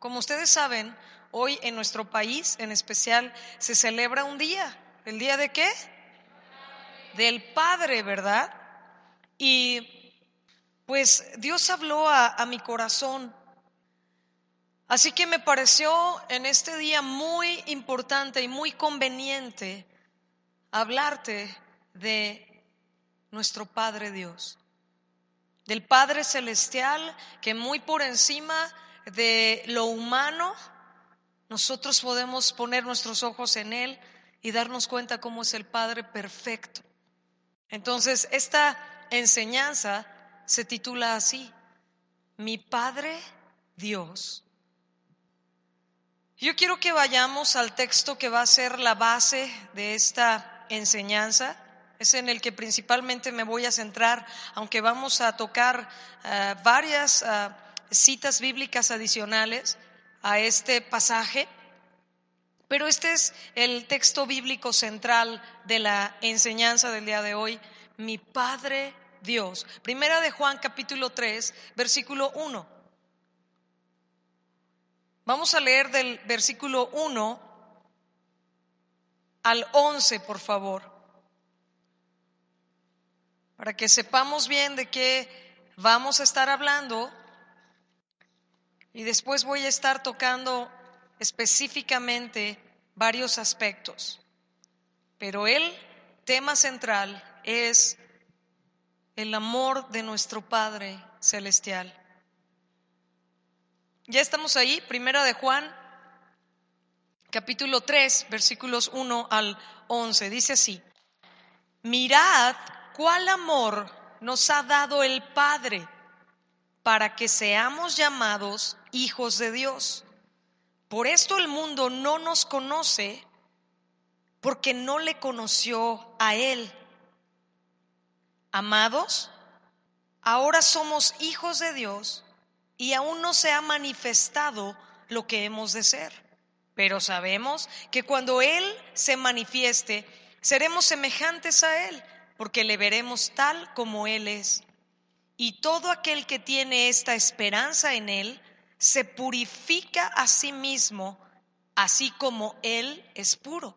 Como ustedes saben, hoy en nuestro país en especial se celebra un día. ¿El día de qué? Del Padre, ¿verdad? Y pues Dios habló a, a mi corazón. Así que me pareció en este día muy importante y muy conveniente hablarte de nuestro Padre Dios, del Padre Celestial que muy por encima de lo humano, nosotros podemos poner nuestros ojos en Él y darnos cuenta cómo es el Padre perfecto. Entonces, esta enseñanza se titula así, Mi Padre Dios. Yo quiero que vayamos al texto que va a ser la base de esta enseñanza, es en el que principalmente me voy a centrar, aunque vamos a tocar eh, varias eh, citas bíblicas adicionales a este pasaje. Pero este es el texto bíblico central de la enseñanza del día de hoy, mi Padre Dios. Primera de Juan capítulo 3, versículo 1. Vamos a leer del versículo 1 al 11, por favor, para que sepamos bien de qué vamos a estar hablando y después voy a estar tocando específicamente varios aspectos. Pero el tema central es el amor de nuestro Padre Celestial. Ya estamos ahí, primera de Juan capítulo 3, versículos 1 al 11. Dice así, mirad cuál amor nos ha dado el Padre para que seamos llamados hijos de Dios. Por esto el mundo no nos conoce porque no le conoció a Él. Amados, ahora somos hijos de Dios y aún no se ha manifestado lo que hemos de ser. Pero sabemos que cuando Él se manifieste, seremos semejantes a Él, porque le veremos tal como Él es. Y todo aquel que tiene esta esperanza en Él, se purifica a sí mismo, así como Él es puro.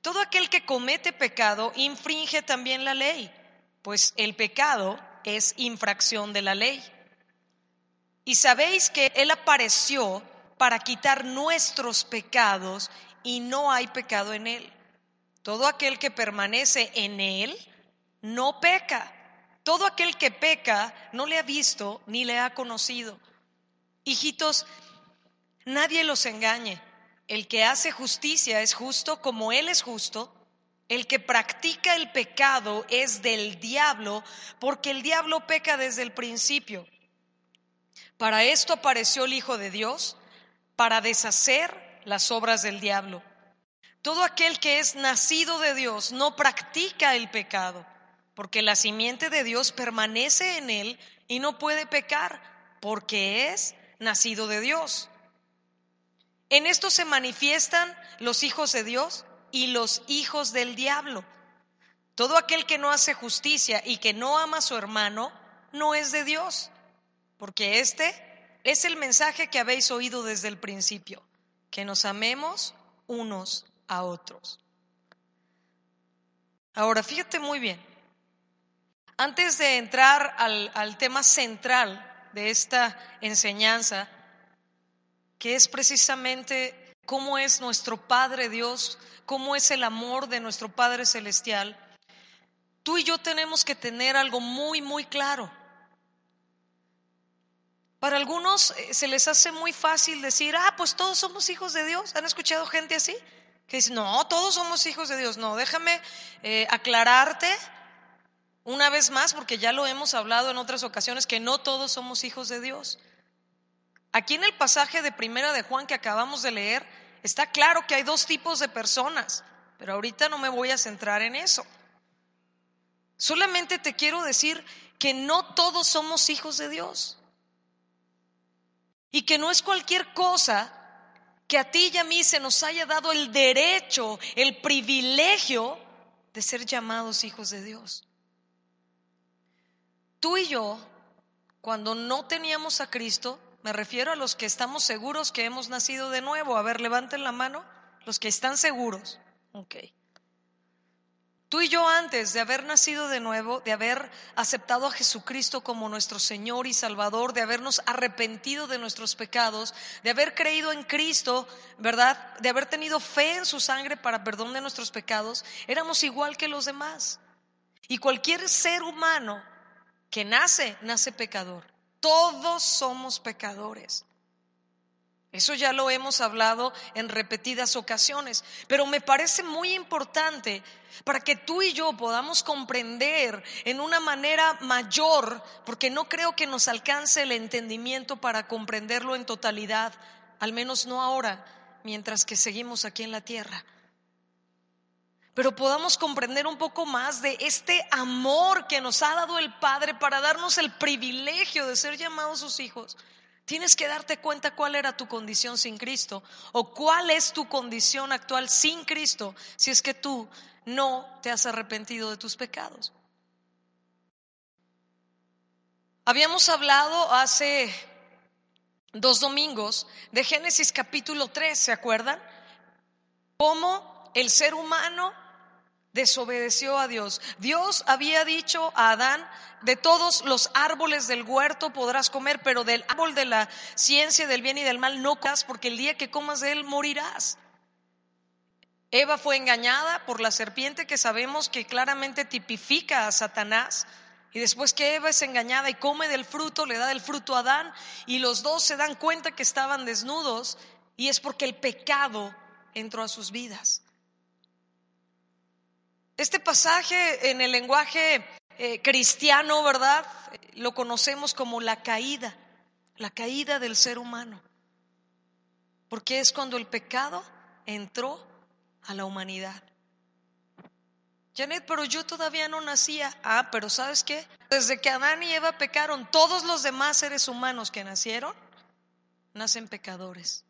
Todo aquel que comete pecado infringe también la ley, pues el pecado es infracción de la ley. Y sabéis que Él apareció para quitar nuestros pecados y no hay pecado en él. Todo aquel que permanece en él no peca. Todo aquel que peca no le ha visto ni le ha conocido. Hijitos, nadie los engañe. El que hace justicia es justo como él es justo. El que practica el pecado es del diablo, porque el diablo peca desde el principio. Para esto apareció el Hijo de Dios para deshacer las obras del diablo. Todo aquel que es nacido de Dios no practica el pecado, porque la simiente de Dios permanece en él y no puede pecar, porque es nacido de Dios. En esto se manifiestan los hijos de Dios y los hijos del diablo. Todo aquel que no hace justicia y que no ama a su hermano no es de Dios, porque éste es el mensaje que habéis oído desde el principio, que nos amemos unos a otros. Ahora, fíjate muy bien, antes de entrar al, tema central de esta enseñanza, que es precisamente cómo es nuestro Padre Dios, cómo es el amor de nuestro Padre Celestial, tú y yo tenemos que tener algo muy, muy claro. Para algunos eh, se les hace muy fácil decir, ah, pues todos somos hijos de Dios. ¿Han escuchado gente así? Que dice, no, todos somos hijos de Dios. No, déjame eh, aclararte una vez más, porque ya lo hemos hablado en otras ocasiones, que no todos somos hijos de Dios. Aquí en el pasaje de Primera de Juan que acabamos de leer, está claro que hay dos tipos de personas, pero ahorita no me voy a centrar en eso. Solamente te quiero decir que no todos somos hijos de Dios. Y que no es cualquier cosa que a ti y a mí se nos haya dado el derecho, el privilegio de ser llamados hijos de Dios. Tú y yo, cuando no teníamos a Cristo, Me refiero a los que estamos seguros que hemos nacido de nuevo. A ver, levanten la mano. Los que están seguros. Ok. Tú y yo antes de haber nacido de nuevo, de haber aceptado a Jesucristo como nuestro Señor y Salvador, de habernos arrepentido de nuestros pecados, de haber creído en Cristo, ¿verdad? De haber tenido fe en su sangre para perdón de nuestros pecados, éramos igual que los demás. Y cualquier ser humano que nace, nace pecador. Todos somos pecadores. Eso ya lo hemos hablado en repetidas ocasiones, pero me parece muy importante para que tú y yo podamos comprender en una manera mayor, porque no creo que nos alcance el entendimiento para comprenderlo en totalidad, al menos no ahora, mientras que seguimos aquí en la tierra. Pero podamos comprender un poco más de este amor que nos ha dado el Padre para darnos el privilegio de ser llamados sus hijos Tienes que darte cuenta cuál era tu condición sin Cristo o cuál es tu condición actual sin Cristo si es que tú no te has arrepentido de tus pecados. Habíamos hablado hace dos domingos de Génesis capítulo 3, ¿se acuerdan? Cómo el ser humano desobedeció a Dios. Dios había dicho a Adán, de todos los árboles del huerto podrás comer, pero del árbol de la ciencia del bien y del mal no comas, porque el día que comas de él morirás. Eva fue engañada por la serpiente que sabemos que claramente tipifica a Satanás. Y después que Eva es engañada y come del fruto, le da del fruto a Adán y los dos se dan cuenta que estaban desnudos y es porque el pecado entró a sus vidas. Este pasaje en el lenguaje eh, cristiano, ¿verdad? Lo conocemos como la caída, la caída del ser humano. Porque es cuando el pecado entró a la humanidad. Janet, pero yo todavía no nacía. Ah, pero ¿sabes qué? Desde que Adán y Eva pecaron, todos los demás seres humanos que nacieron, nacen pecadores.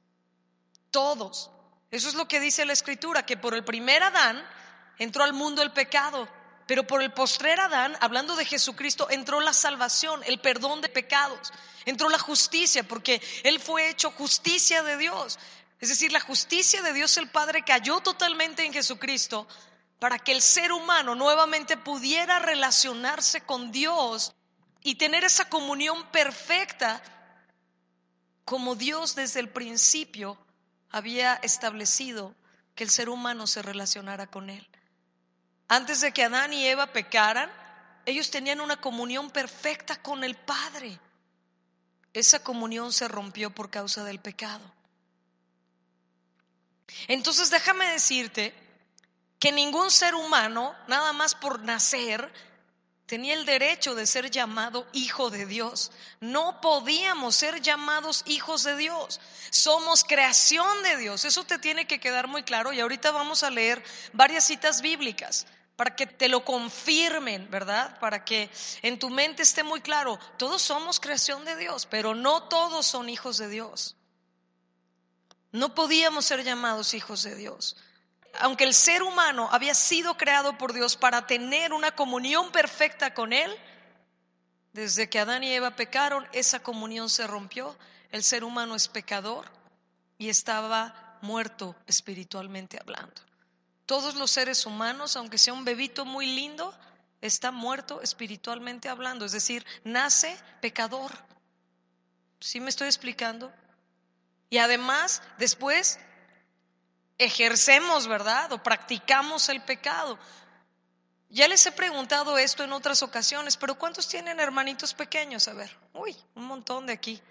Todos. Eso es lo que dice la escritura, que por el primer Adán entró al mundo el pecado, pero por el postrer Adán, hablando de Jesucristo, entró la salvación, el perdón de pecados, entró la justicia, porque Él fue hecho justicia de Dios. Es decir, la justicia de Dios el Padre cayó totalmente en Jesucristo para que el ser humano nuevamente pudiera relacionarse con Dios y tener esa comunión perfecta como Dios desde el principio había establecido que el ser humano se relacionara con Él. Antes de que Adán y Eva pecaran, ellos tenían una comunión perfecta con el Padre. Esa comunión se rompió por causa del pecado. Entonces déjame decirte que ningún ser humano, nada más por nacer, tenía el derecho de ser llamado hijo de Dios. No podíamos ser llamados hijos de Dios. Somos creación de Dios. Eso te tiene que quedar muy claro y ahorita vamos a leer varias citas bíblicas para que te lo confirmen, ¿verdad? Para que en tu mente esté muy claro, todos somos creación de Dios, pero no todos son hijos de Dios. No podíamos ser llamados hijos de Dios. Aunque el ser humano había sido creado por Dios para tener una comunión perfecta con Él, desde que Adán y Eva pecaron, esa comunión se rompió. El ser humano es pecador y estaba muerto espiritualmente hablando. Todos los seres humanos, aunque sea un bebito muy lindo, está muerto espiritualmente hablando, es decir, nace pecador. ¿Sí me estoy explicando? Y además, después ejercemos, ¿verdad? O practicamos el pecado. Ya les he preguntado esto en otras ocasiones, pero ¿cuántos tienen hermanitos pequeños? A ver, uy, un montón de aquí.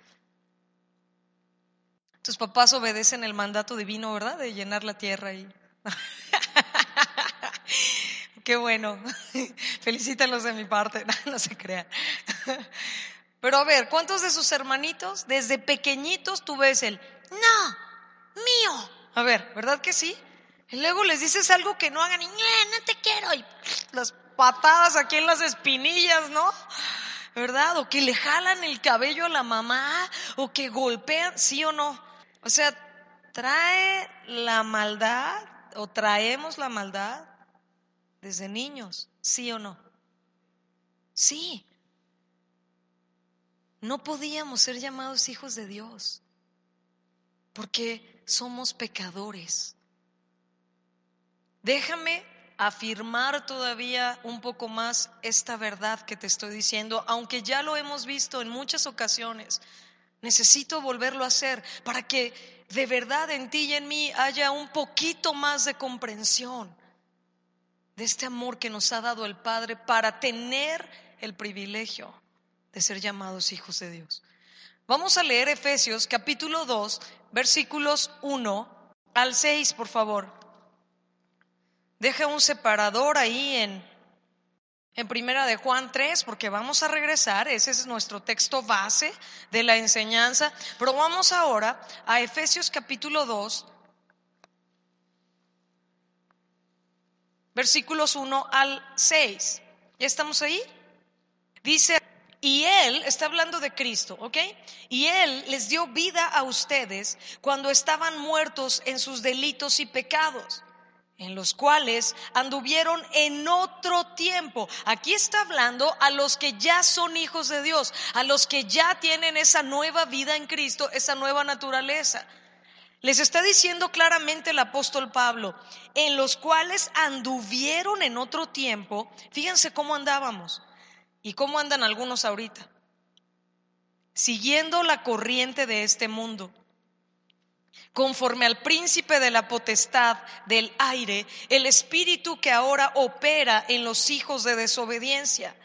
Tus papás obedecen el mandato divino, ¿verdad? De llenar la tierra y Qué bueno. Felicítalos de mi parte. No, se crean. Pero a ver, ¿cuántos de sus hermanitos desde pequeñitos tú ves el no, mío? A ver, ¿verdad que sí? Y luego les dices algo que no hagan y no te quiero. Y las patadas aquí en las espinillas, ¿no? ¿Verdad? O que le jalan el cabello a la mamá o que golpean, ¿sí o no? O sea, trae la maldad o traemos la maldad desde niños, ¿sí o no? Sí. no podíamos ser llamados hijos de Dios, porque somos pecadores. Déjame afirmar todavía un poco más esta verdad que te estoy diciendo, aunque ya lo hemos visto en muchas ocasiones. Necesito volverlo a hacer para que de verdad en ti y en mí haya un poquito más de comprensión de este amor que nos ha dado el Padre para tener el privilegio de ser llamados hijos de Dios. Vamos a leer Efesios capítulo 2, versículos 1 al 6, por favor. Deje un separador ahí en, en Primera de Juan 3, porque vamos a regresar, ese es nuestro texto base de la enseñanza, pero vamos ahora a Efesios capítulo 2, versículos 1 al 6. ¿Ya estamos ahí? Dice, y Él, está hablando de Cristo, ¿ok? Y Él les dio vida a ustedes cuando estaban muertos en sus delitos y pecados en los cuales anduvieron en otro tiempo. Aquí está hablando a los que ya son hijos de Dios, a los que ya tienen esa nueva vida en Cristo, esa nueva naturaleza. Les está diciendo claramente el apóstol Pablo, en los cuales anduvieron en otro tiempo, fíjense cómo andábamos y cómo andan algunos ahorita, siguiendo la corriente de este mundo. Conforme al príncipe de la potestad del aire, el espíritu que ahora opera en los hijos de desobediencia,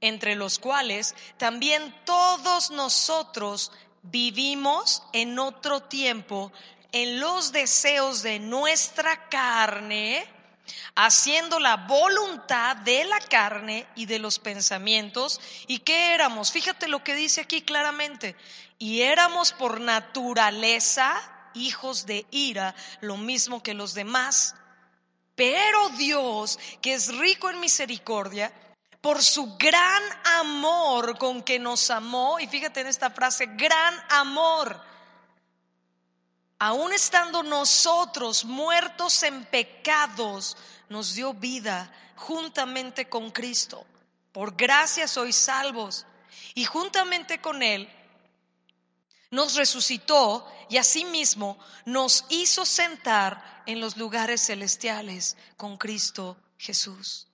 entre los cuales también todos nosotros vivimos en otro tiempo en los deseos de nuestra carne, haciendo la voluntad de la carne y de los pensamientos. ¿Y qué éramos? Fíjate lo que dice aquí claramente. Y éramos por naturaleza hijos de ira, lo mismo que los demás. Pero Dios, que es rico en misericordia, por su gran amor con que nos amó, y fíjate en esta frase, gran amor, aun estando nosotros muertos en pecados, nos dio vida juntamente con Cristo. Por gracia sois salvos. Y juntamente con Él nos resucitó y asimismo nos hizo sentar en los lugares celestiales con Cristo Jesús.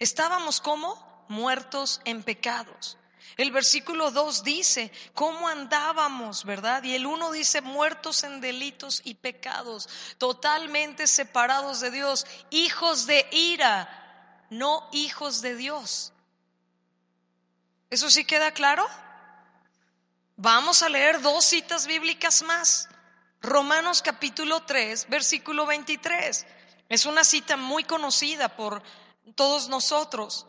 Estábamos como muertos en pecados. El versículo 2 dice, ¿cómo andábamos, verdad? Y el 1 dice, muertos en delitos y pecados, totalmente separados de Dios, hijos de ira, no hijos de Dios. ¿Eso sí queda claro? Vamos a leer dos citas bíblicas más. Romanos capítulo 3, versículo 23. Es una cita muy conocida por todos nosotros.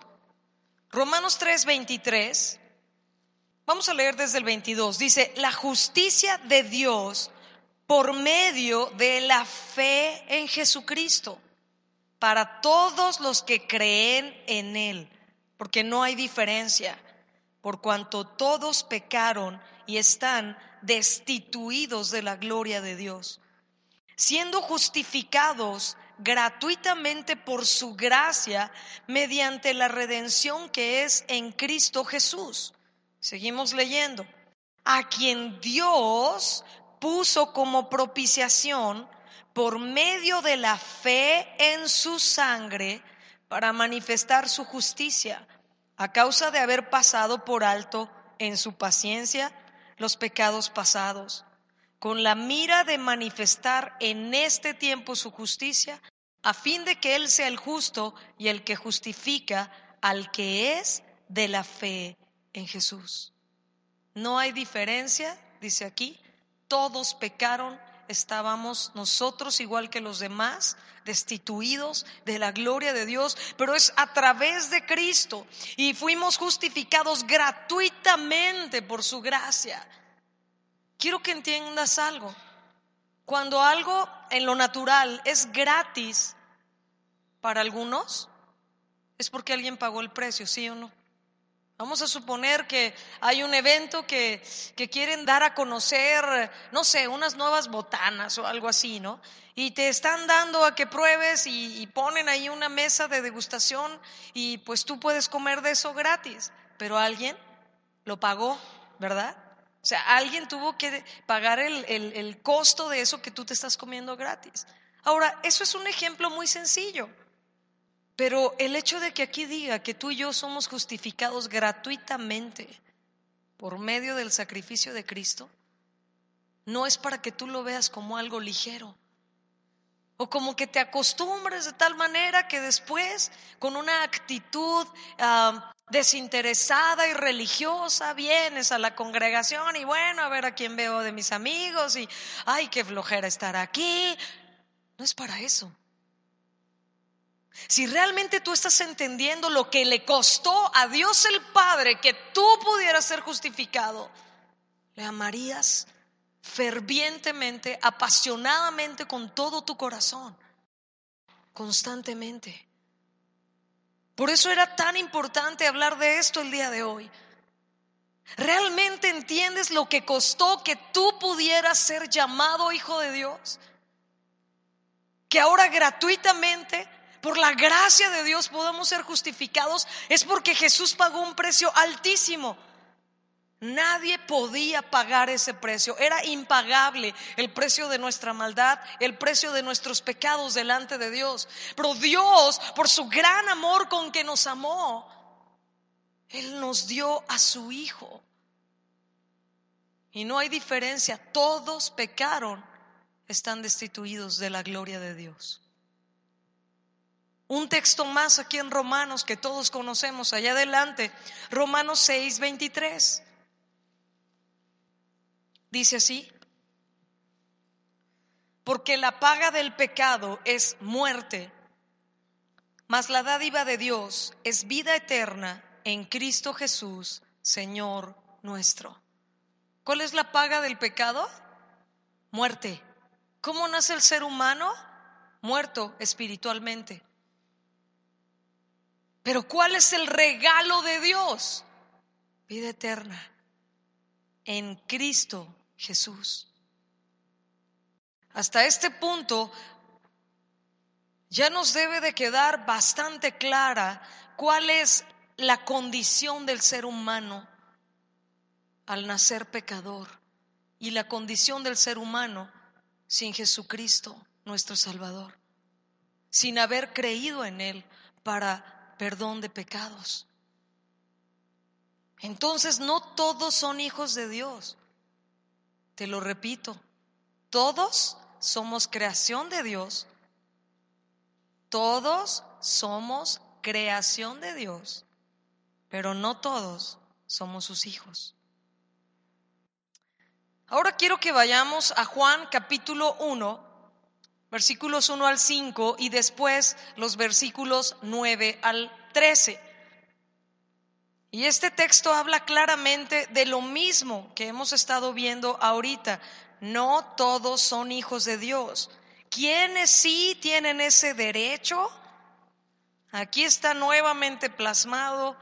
Romanos 3, 23. Vamos a leer desde el 22. Dice, la justicia de Dios por medio de la fe en Jesucristo para todos los que creen en Él, porque no hay diferencia, por cuanto todos pecaron y están destituidos de la gloria de Dios, siendo justificados gratuitamente por su gracia mediante la redención que es en Cristo Jesús. Seguimos leyendo. A quien Dios puso como propiciación por medio de la fe en su sangre para manifestar su justicia, a causa de haber pasado por alto en su paciencia los pecados pasados, con la mira de manifestar en este tiempo su justicia, a fin de que Él sea el justo y el que justifica al que es de la fe en Jesús. No hay diferencia, dice aquí, todos pecaron, estábamos nosotros igual que los demás, destituidos de la gloria de Dios, pero es a través de Cristo y fuimos justificados gratuitamente por su gracia. Quiero que entiendas algo. Cuando algo en lo natural es gratis para algunos, es porque alguien pagó el precio, ¿sí o no? Vamos a suponer que hay un evento que, que, quieren dar a conocer, no sé, unas nuevas botanas o algo así, ¿no? Y te están dando a que pruebes y, ponen ahí una mesa de degustación y pues tú puedes comer de eso gratis, pero alguien lo pagó ¿verdad? O sea, alguien tuvo que pagar el, el costo de eso que tú te estás comiendo gratis. Ahora, eso es un ejemplo muy sencillo. Pero el hecho de que aquí diga que tú y yo somos justificados gratuitamente por medio del sacrificio de Cristo, no es para que tú lo veas como algo ligero. O como que te acostumbres de tal manera que después, con una actitud ah, desinteresada y religiosa, vienes a la congregación y bueno, a ver a quién veo de mis amigos y, ay, qué flojera estar aquí. No es para eso. Si realmente tú estás entendiendo lo que le costó a Dios el Padre que tú pudieras ser justificado, le amarías fervientemente, apasionadamente con todo tu corazón, constantemente. Por eso era tan importante hablar de esto el día de hoy. ¿Realmente entiendes lo que costó que tú pudieras ser llamado hijo de Dios? Que ahora gratuitamente, por la gracia de Dios, podamos ser justificados, es porque Jesús pagó un precio altísimo Nadie podía pagar ese precio. Era impagable el precio de nuestra maldad, el precio de nuestros pecados delante de Dios. Pero Dios, por su gran amor con que nos amó, Él nos dio a su Hijo. Y no hay diferencia. Todos pecaron, están destituidos de la gloria de Dios. Un texto más aquí en Romanos que todos conocemos, allá adelante, Romanos 6, 23. Dice así, porque la paga del pecado es muerte, mas la dádiva de Dios es vida eterna en Cristo Jesús, Señor nuestro. ¿Cuál es la paga del pecado? Muerte. ¿Cómo nace el ser humano? Muerto espiritualmente. Pero ¿cuál es el regalo de Dios? Vida eterna en Cristo Jesús. Hasta este punto ya nos debe de quedar bastante clara cuál es la condición del ser humano al nacer pecador y la condición del ser humano sin Jesucristo, nuestro Salvador, sin haber creído en Él para perdón de pecados. Entonces no todos son hijos de Dios. Te lo repito, todos somos creación de Dios. Todos somos creación de Dios, pero no todos somos sus hijos. Ahora quiero que vayamos a Juan capítulo 1, versículos 1 al 5 y después los versículos 9 al 13. Y este texto habla claramente de lo mismo que hemos estado viendo ahorita. No todos son hijos de Dios. ¿Quiénes sí tienen ese derecho? Aquí está nuevamente plasmado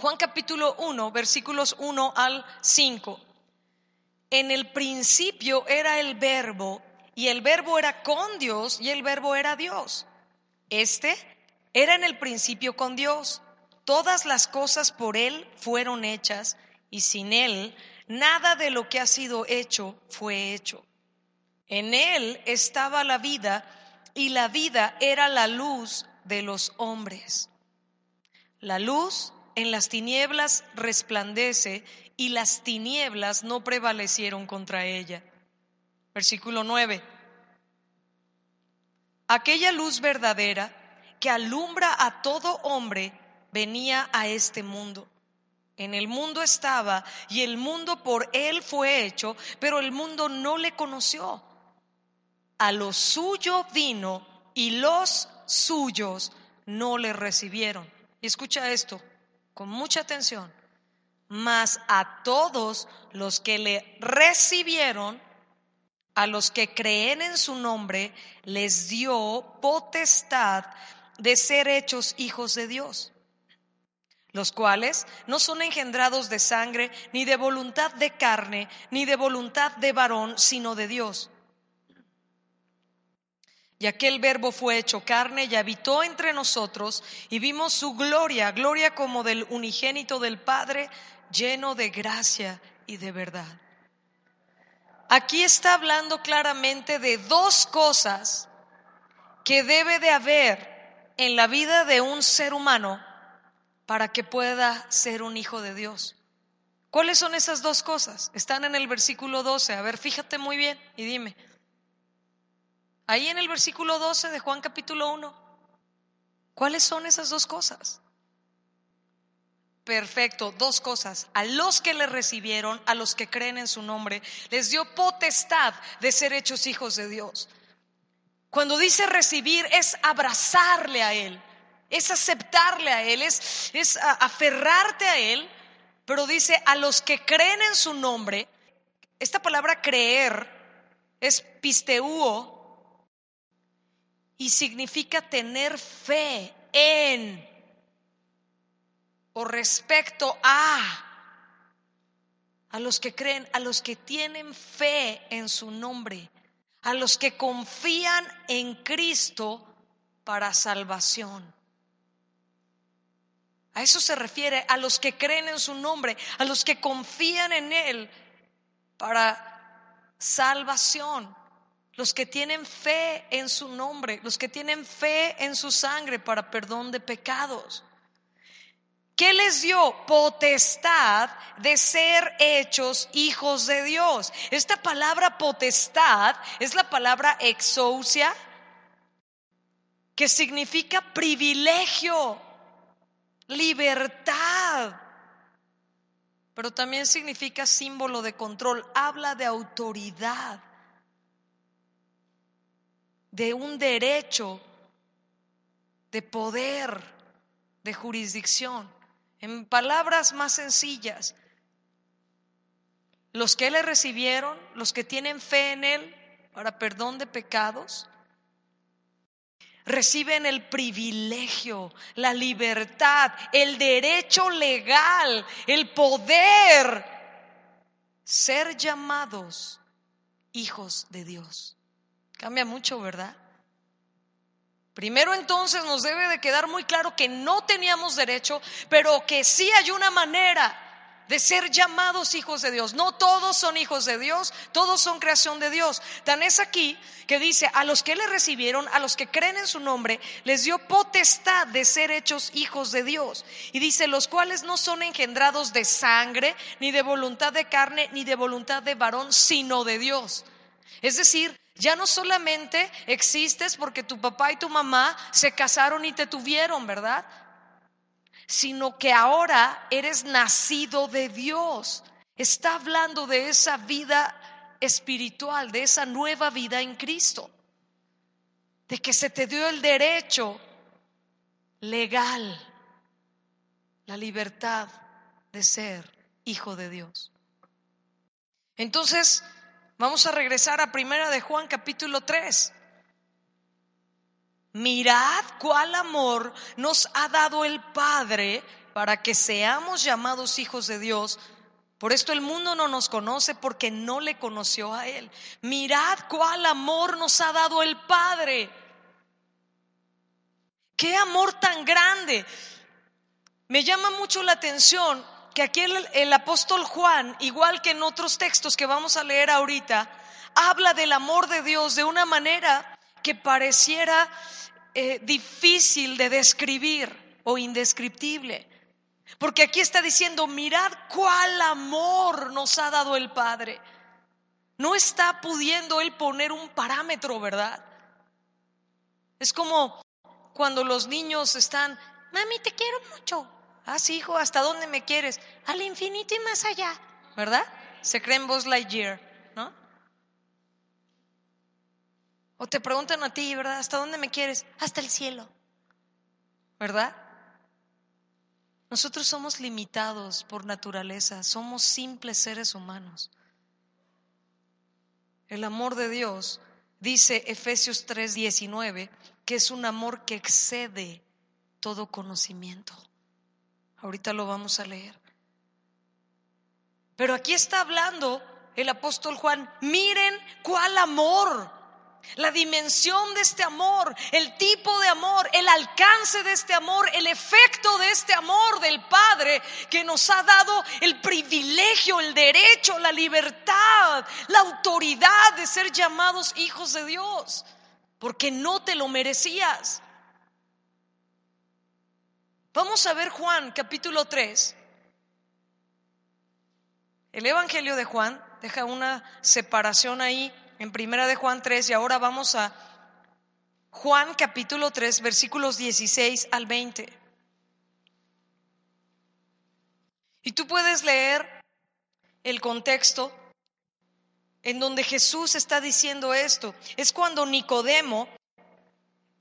Juan capítulo 1, versículos 1 al 5. En el principio era el verbo y el verbo era con Dios y el verbo era Dios. Este era en el principio con Dios. Todas las cosas por Él fueron hechas y sin Él nada de lo que ha sido hecho fue hecho. En Él estaba la vida y la vida era la luz de los hombres. La luz en las tinieblas resplandece y las tinieblas no prevalecieron contra ella. Versículo 9. Aquella luz verdadera que alumbra a todo hombre venía a este mundo. En el mundo estaba y el mundo por él fue hecho, pero el mundo no le conoció. A lo suyo vino y los suyos no le recibieron. Y escucha esto con mucha atención. Mas a todos los que le recibieron, a los que creen en su nombre, les dio potestad de ser hechos hijos de Dios los cuales no son engendrados de sangre, ni de voluntad de carne, ni de voluntad de varón, sino de Dios. Y aquel verbo fue hecho carne y habitó entre nosotros y vimos su gloria, gloria como del unigénito del Padre, lleno de gracia y de verdad. Aquí está hablando claramente de dos cosas que debe de haber en la vida de un ser humano para que pueda ser un hijo de Dios. ¿Cuáles son esas dos cosas? Están en el versículo 12. A ver, fíjate muy bien y dime. Ahí en el versículo 12 de Juan capítulo 1. ¿Cuáles son esas dos cosas? Perfecto, dos cosas. A los que le recibieron, a los que creen en su nombre, les dio potestad de ser hechos hijos de Dios. Cuando dice recibir es abrazarle a Él, es aceptarle a Él, es, es aferrarte a Él, pero dice a los que creen en su nombre, esta palabra creer es pisteuo y significa tener fe en o respecto a a los que creen, a los que tienen fe en su nombre, a los que confían en Cristo para salvación. A eso se refiere, a los que creen en su nombre, a los que confían en Él para salvación, los que tienen fe en su nombre, los que tienen fe en su sangre para perdón de pecados. ¿Qué les dio? Potestad de ser hechos hijos de Dios. Esta palabra potestad es la palabra exousia, que significa privilegio libertad, pero también significa símbolo de control, habla de autoridad, de un derecho, de poder, de jurisdicción. En palabras más sencillas, los que le recibieron, los que tienen fe en Él para perdón de pecados, reciben el privilegio, la libertad, el derecho legal, el poder ser llamados hijos de Dios. Cambia mucho, ¿verdad? Primero entonces nos debe de quedar muy claro que no teníamos derecho, pero que sí hay una manera de ser llamados hijos de Dios. No todos son hijos de Dios, todos son creación de Dios. Tan es aquí que dice, a los que le recibieron, a los que creen en su nombre, les dio potestad de ser hechos hijos de Dios. Y dice, los cuales no son engendrados de sangre, ni de voluntad de carne, ni de voluntad de varón, sino de Dios. Es decir, ya no solamente existes porque tu papá y tu mamá se casaron y te tuvieron, ¿verdad? sino que ahora eres nacido de Dios. Está hablando de esa vida espiritual, de esa nueva vida en Cristo, de que se te dio el derecho legal, la libertad de ser hijo de Dios. Entonces, vamos a regresar a Primera de Juan capítulo 3. Mirad cuál amor nos ha dado el Padre para que seamos llamados hijos de Dios. Por esto el mundo no nos conoce porque no le conoció a Él. Mirad cuál amor nos ha dado el Padre. Qué amor tan grande. Me llama mucho la atención que aquí el, apóstol Juan, igual que en otros textos que vamos a leer ahorita, habla del amor de Dios de una manera que pareciera eh, difícil de describir o indescriptible. Porque aquí está diciendo, mirad cuál amor nos ha dado el Padre. No está pudiendo Él poner un parámetro, ¿verdad? Es como cuando los niños están, mami, te quiero mucho. Ah, sí, hijo, ¿hasta dónde me quieres? Al infinito y más allá, ¿verdad? Se creen Buzz Lightyear. O te preguntan a ti, ¿verdad? ¿Hasta dónde me quieres? Hasta el cielo. ¿Verdad? Nosotros somos limitados por naturaleza, somos simples seres humanos. El amor de Dios, dice Efesios 3:19, que es un amor que excede todo conocimiento. Ahorita lo vamos a leer. Pero aquí está hablando el apóstol Juan, miren cuál amor la dimensión de este amor, el tipo de amor, el alcance de este amor, el efecto de este amor del Padre que nos ha dado el privilegio, el derecho, la libertad, la autoridad de ser llamados hijos de Dios, porque no te lo merecías. Vamos a ver Juan capítulo 3. El Evangelio de Juan deja una separación ahí en Primera de Juan 3 y ahora vamos a Juan capítulo 3 versículos 16 al 20. Y tú puedes leer el contexto en donde Jesús está diciendo esto. Es cuando Nicodemo,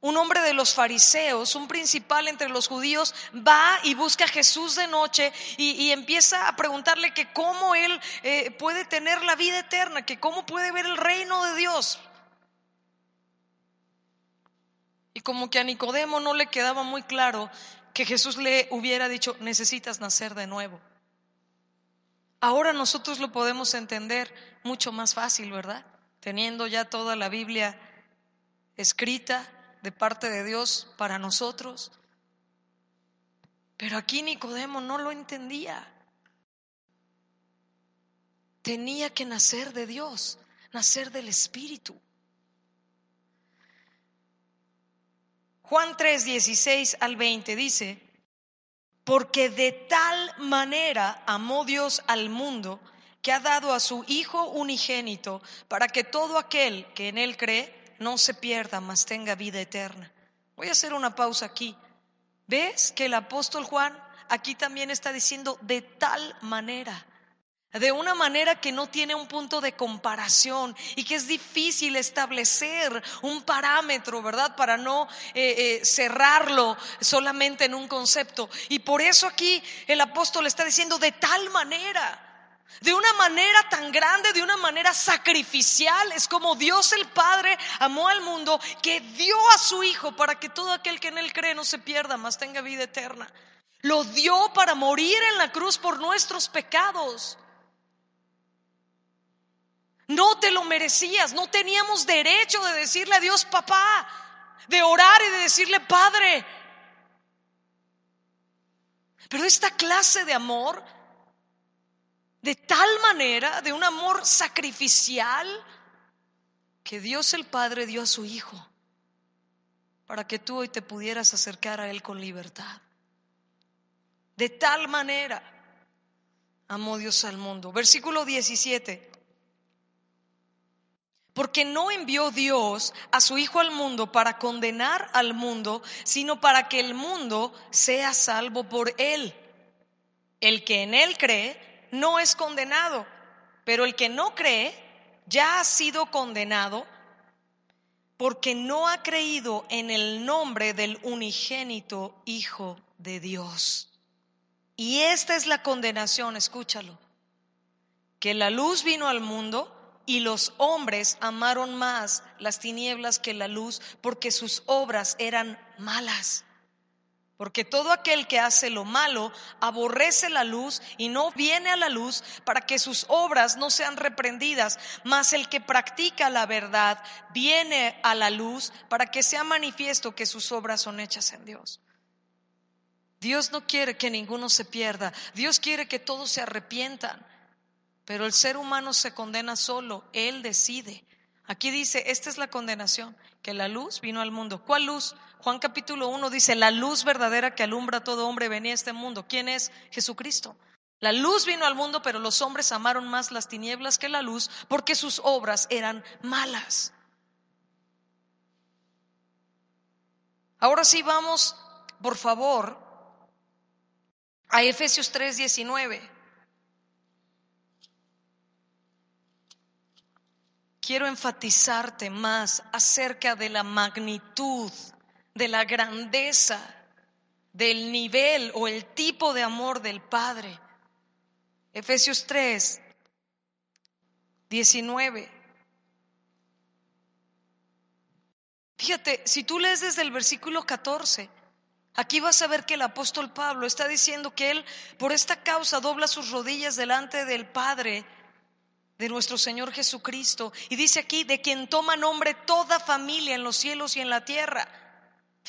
un hombre de los fariseos, un principal entre los judíos, va y busca a Jesús de noche y, empieza a preguntarle que cómo él eh, puede tener la vida eterna, que cómo puede ver el reino de Dios. Y como que a Nicodemo no le quedaba muy claro que Jesús le hubiera dicho, necesitas nacer de nuevo. Ahora nosotros lo podemos entender mucho más fácil, ¿verdad? Teniendo ya toda la Biblia escrita, de parte de Dios para nosotros. Pero aquí Nicodemo no lo entendía. Tenía que nacer de Dios, nacer del Espíritu. Juan 3, 16 al 20 dice, porque de tal manera amó Dios al mundo que ha dado a su Hijo unigénito para que todo aquel que en Él cree no se pierda, mas tenga vida eterna. Voy a hacer una pausa aquí. ¿Ves que el apóstol Juan aquí también está diciendo de tal manera? De una manera que no tiene un punto de comparación y que es difícil establecer un parámetro, ¿verdad? Para no eh, eh, cerrarlo solamente en un concepto. Y por eso aquí el apóstol está diciendo de tal manera de una manera tan grande, de una manera sacrificial. Es como Dios el Padre amó al mundo que dio a su Hijo para que todo aquel que en Él cree no se pierda, mas tenga vida eterna. Lo dio para morir en la cruz por nuestros pecados. No te lo merecías, no teníamos derecho de decirle a Dios papá, de orar y de decirle Padre. Pero esta clase de amor de tal manera, de un amor sacrificial, que Dios el Padre dio a su Hijo para que tú hoy te pudieras acercar a Él con libertad. De tal manera amó Dios al mundo. Versículo 17. Porque no envió Dios a su Hijo al mundo para condenar al mundo, sino para que el mundo sea salvo por Él. El que en Él cree no es condenado, pero el que no cree ya ha sido condenado porque no ha creído en el nombre del unigénito Hijo de Dios. Y esta es la condenación, escúchalo, que la luz vino al mundo y los hombres amaron más las tinieblas que la luz porque sus obras eran malas. Porque todo aquel que hace lo malo aborrece la luz y no viene a la luz para que sus obras no sean reprendidas. Mas el que practica la verdad viene a la luz para que sea manifiesto que sus obras son hechas en Dios. Dios no quiere que ninguno se pierda. Dios quiere que todos se arrepientan. Pero el ser humano se condena solo. Él decide. Aquí dice, esta es la condenación, que la luz vino al mundo. ¿Cuál luz? Juan capítulo 1 dice, la luz verdadera que alumbra a todo hombre venía a este mundo. ¿Quién es? Jesucristo. La luz vino al mundo, pero los hombres amaron más las tinieblas que la luz porque sus obras eran malas. Ahora sí vamos, por favor, a Efesios 3:19. quiero enfatizarte más acerca de la magnitud, de la grandeza, del nivel o el tipo de amor del Padre. Efesios 3, 19. Fíjate, si tú lees desde el versículo 14, aquí vas a ver que el apóstol Pablo está diciendo que él por esta causa dobla sus rodillas delante del Padre de nuestro Señor Jesucristo. Y dice aquí, de quien toma nombre toda familia en los cielos y en la tierra.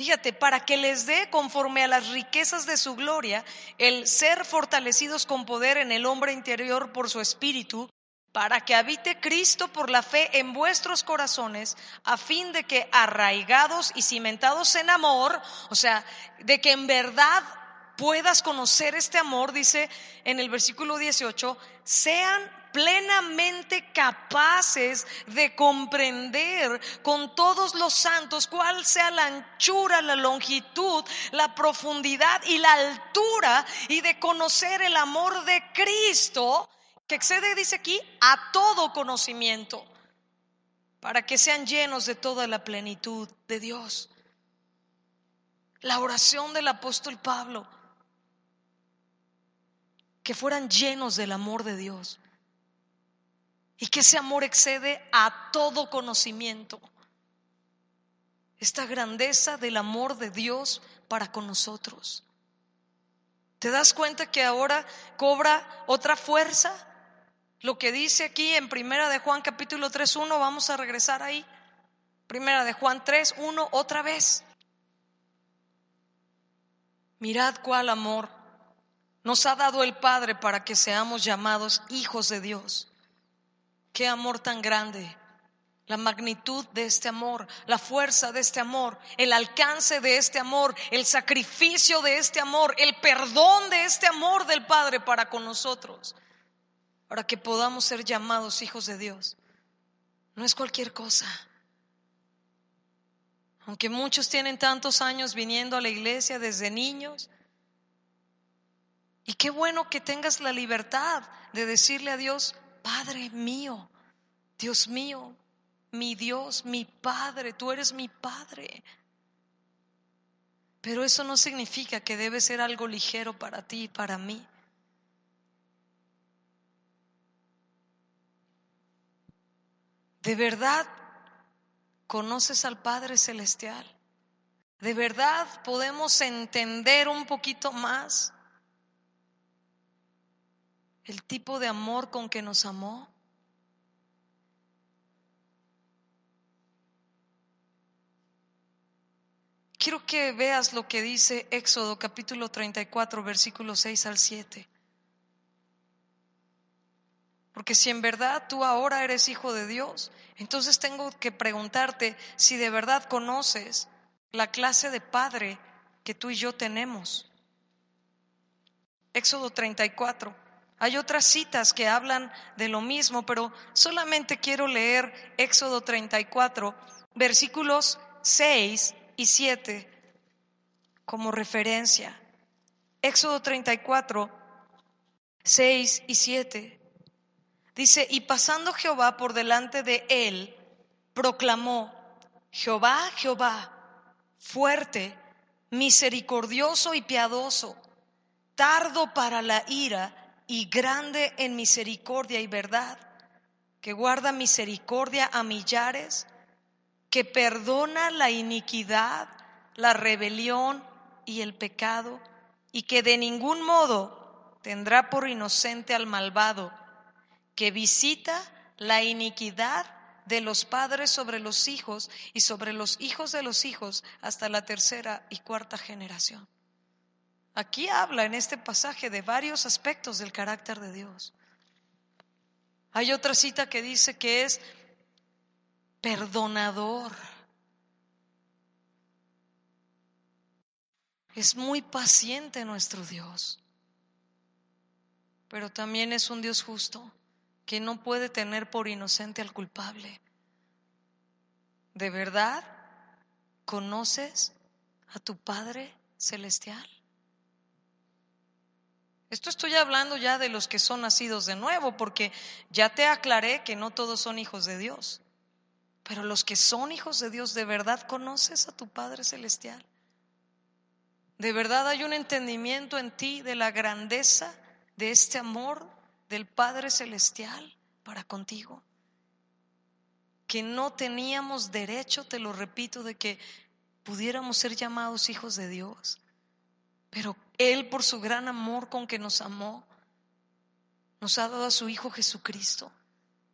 Fíjate, para que les dé conforme a las riquezas de su gloria el ser fortalecidos con poder en el hombre interior por su espíritu, para que habite Cristo por la fe en vuestros corazones, a fin de que arraigados y cimentados en amor, o sea, de que en verdad puedas conocer este amor, dice en el versículo 18, sean plenamente capaces de comprender con todos los santos cuál sea la anchura, la longitud, la profundidad y la altura y de conocer el amor de Cristo que excede, dice aquí, a todo conocimiento, para que sean llenos de toda la plenitud de Dios. La oración del apóstol Pablo, que fueran llenos del amor de Dios y que ese amor excede a todo conocimiento. Esta grandeza del amor de Dios para con nosotros. ¿Te das cuenta que ahora cobra otra fuerza? Lo que dice aquí en Primera de Juan capítulo 3.1, vamos a regresar ahí. Primera de Juan 3.1, otra vez. Mirad cuál amor nos ha dado el Padre para que seamos llamados hijos de Dios. Qué amor tan grande. La magnitud de este amor, la fuerza de este amor, el alcance de este amor, el sacrificio de este amor, el perdón de este amor del Padre para con nosotros para que podamos ser llamados hijos de Dios. No es cualquier cosa. Aunque muchos tienen tantos años viniendo a la iglesia desde niños, y qué bueno que tengas la libertad de decirle a Dios, Padre mío, Dios mío, mi Dios, mi Padre, tú eres mi Padre. Pero eso no significa que debe ser algo ligero para ti y para mí. ¿De verdad conoces al Padre Celestial? ¿De verdad podemos entender un poquito más el tipo de amor con que nos amó? Quiero que veas lo que dice Éxodo capítulo 34, versículo 6 al 7. Porque si en verdad tú ahora eres hijo de Dios, entonces tengo que preguntarte si de verdad conoces la clase de padre que tú y yo tenemos. Éxodo 34. Hay otras citas que hablan de lo mismo, pero solamente quiero leer Éxodo 34, versículos 6 y 7 como referencia. Éxodo 34, 6 y 7. Dice, y pasando Jehová por delante de él, proclamó, Jehová, Jehová, fuerte, misericordioso y piadoso, tardo para la ira y grande en misericordia y verdad, que guarda misericordia a millares, que perdona la iniquidad, la rebelión y el pecado, y que de ningún modo tendrá por inocente al malvado que visita la iniquidad de los padres sobre los hijos y sobre los hijos de los hijos hasta la tercera y cuarta generación. Aquí habla en este pasaje de varios aspectos del carácter de Dios. Hay otra cita que dice que es perdonador. Es muy paciente nuestro Dios, pero también es un Dios justo que no puede tener por inocente al culpable. ¿De verdad conoces a tu Padre Celestial? Esto estoy hablando ya de los que son nacidos de nuevo, porque ya te aclaré que no todos son hijos de Dios. Pero los que son hijos de Dios, ¿de verdad conoces a tu Padre Celestial? ¿De verdad hay un entendimiento en ti de la grandeza de este amor del Padre Celestial para contigo. Que no teníamos derecho, te lo repito, de que pudiéramos ser llamados hijos de Dios. Pero Él, por su gran amor con que nos amó, nos ha dado a su Hijo Jesucristo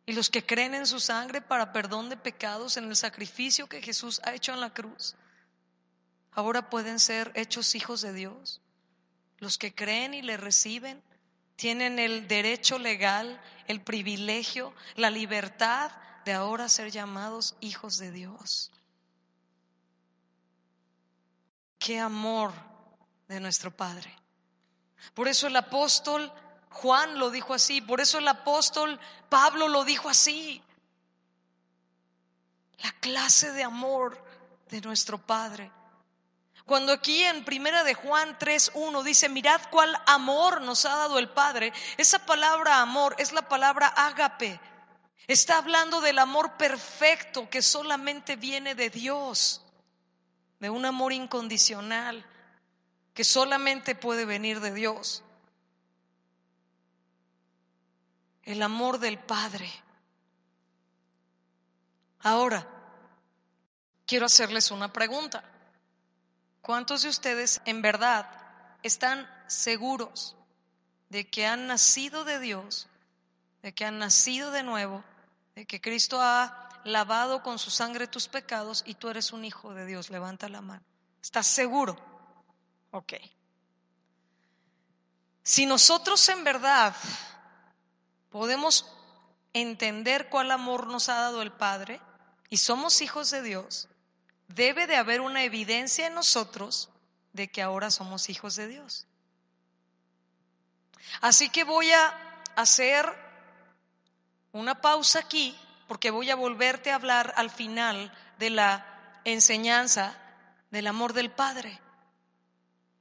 y los que creen en su sangre para perdón de pecados en el sacrificio que Jesús ha hecho en la cruz, ahora pueden ser hechos hijos de Dios. Los que creen y le reciben tienen el derecho legal, el privilegio, la libertad de ahora ser llamados hijos de Dios. Qué amor de nuestro Padre. Por eso el apóstol Juan lo dijo así, por eso el apóstol Pablo lo dijo así. La clase de amor de nuestro Padre. Cuando aquí en Primera de Juan 3:1 dice, "Mirad cuál amor nos ha dado el Padre." Esa palabra amor es la palabra ágape. Está hablando del amor perfecto que solamente viene de Dios, de un amor incondicional que solamente puede venir de Dios. El amor del Padre. Ahora, quiero hacerles una pregunta. ¿Cuántos de ustedes en verdad están seguros de que han nacido de Dios, de que han nacido de nuevo, de que Cristo ha lavado con su sangre tus pecados y tú eres un hijo de Dios? Levanta la mano. ¿Estás seguro? Ok. Si nosotros en verdad podemos entender cuál amor nos ha dado el Padre y somos hijos de Dios, debe de haber una evidencia en nosotros de que ahora somos hijos de Dios. Así que voy a hacer una pausa aquí porque voy a volverte a hablar al final de la enseñanza del amor del Padre.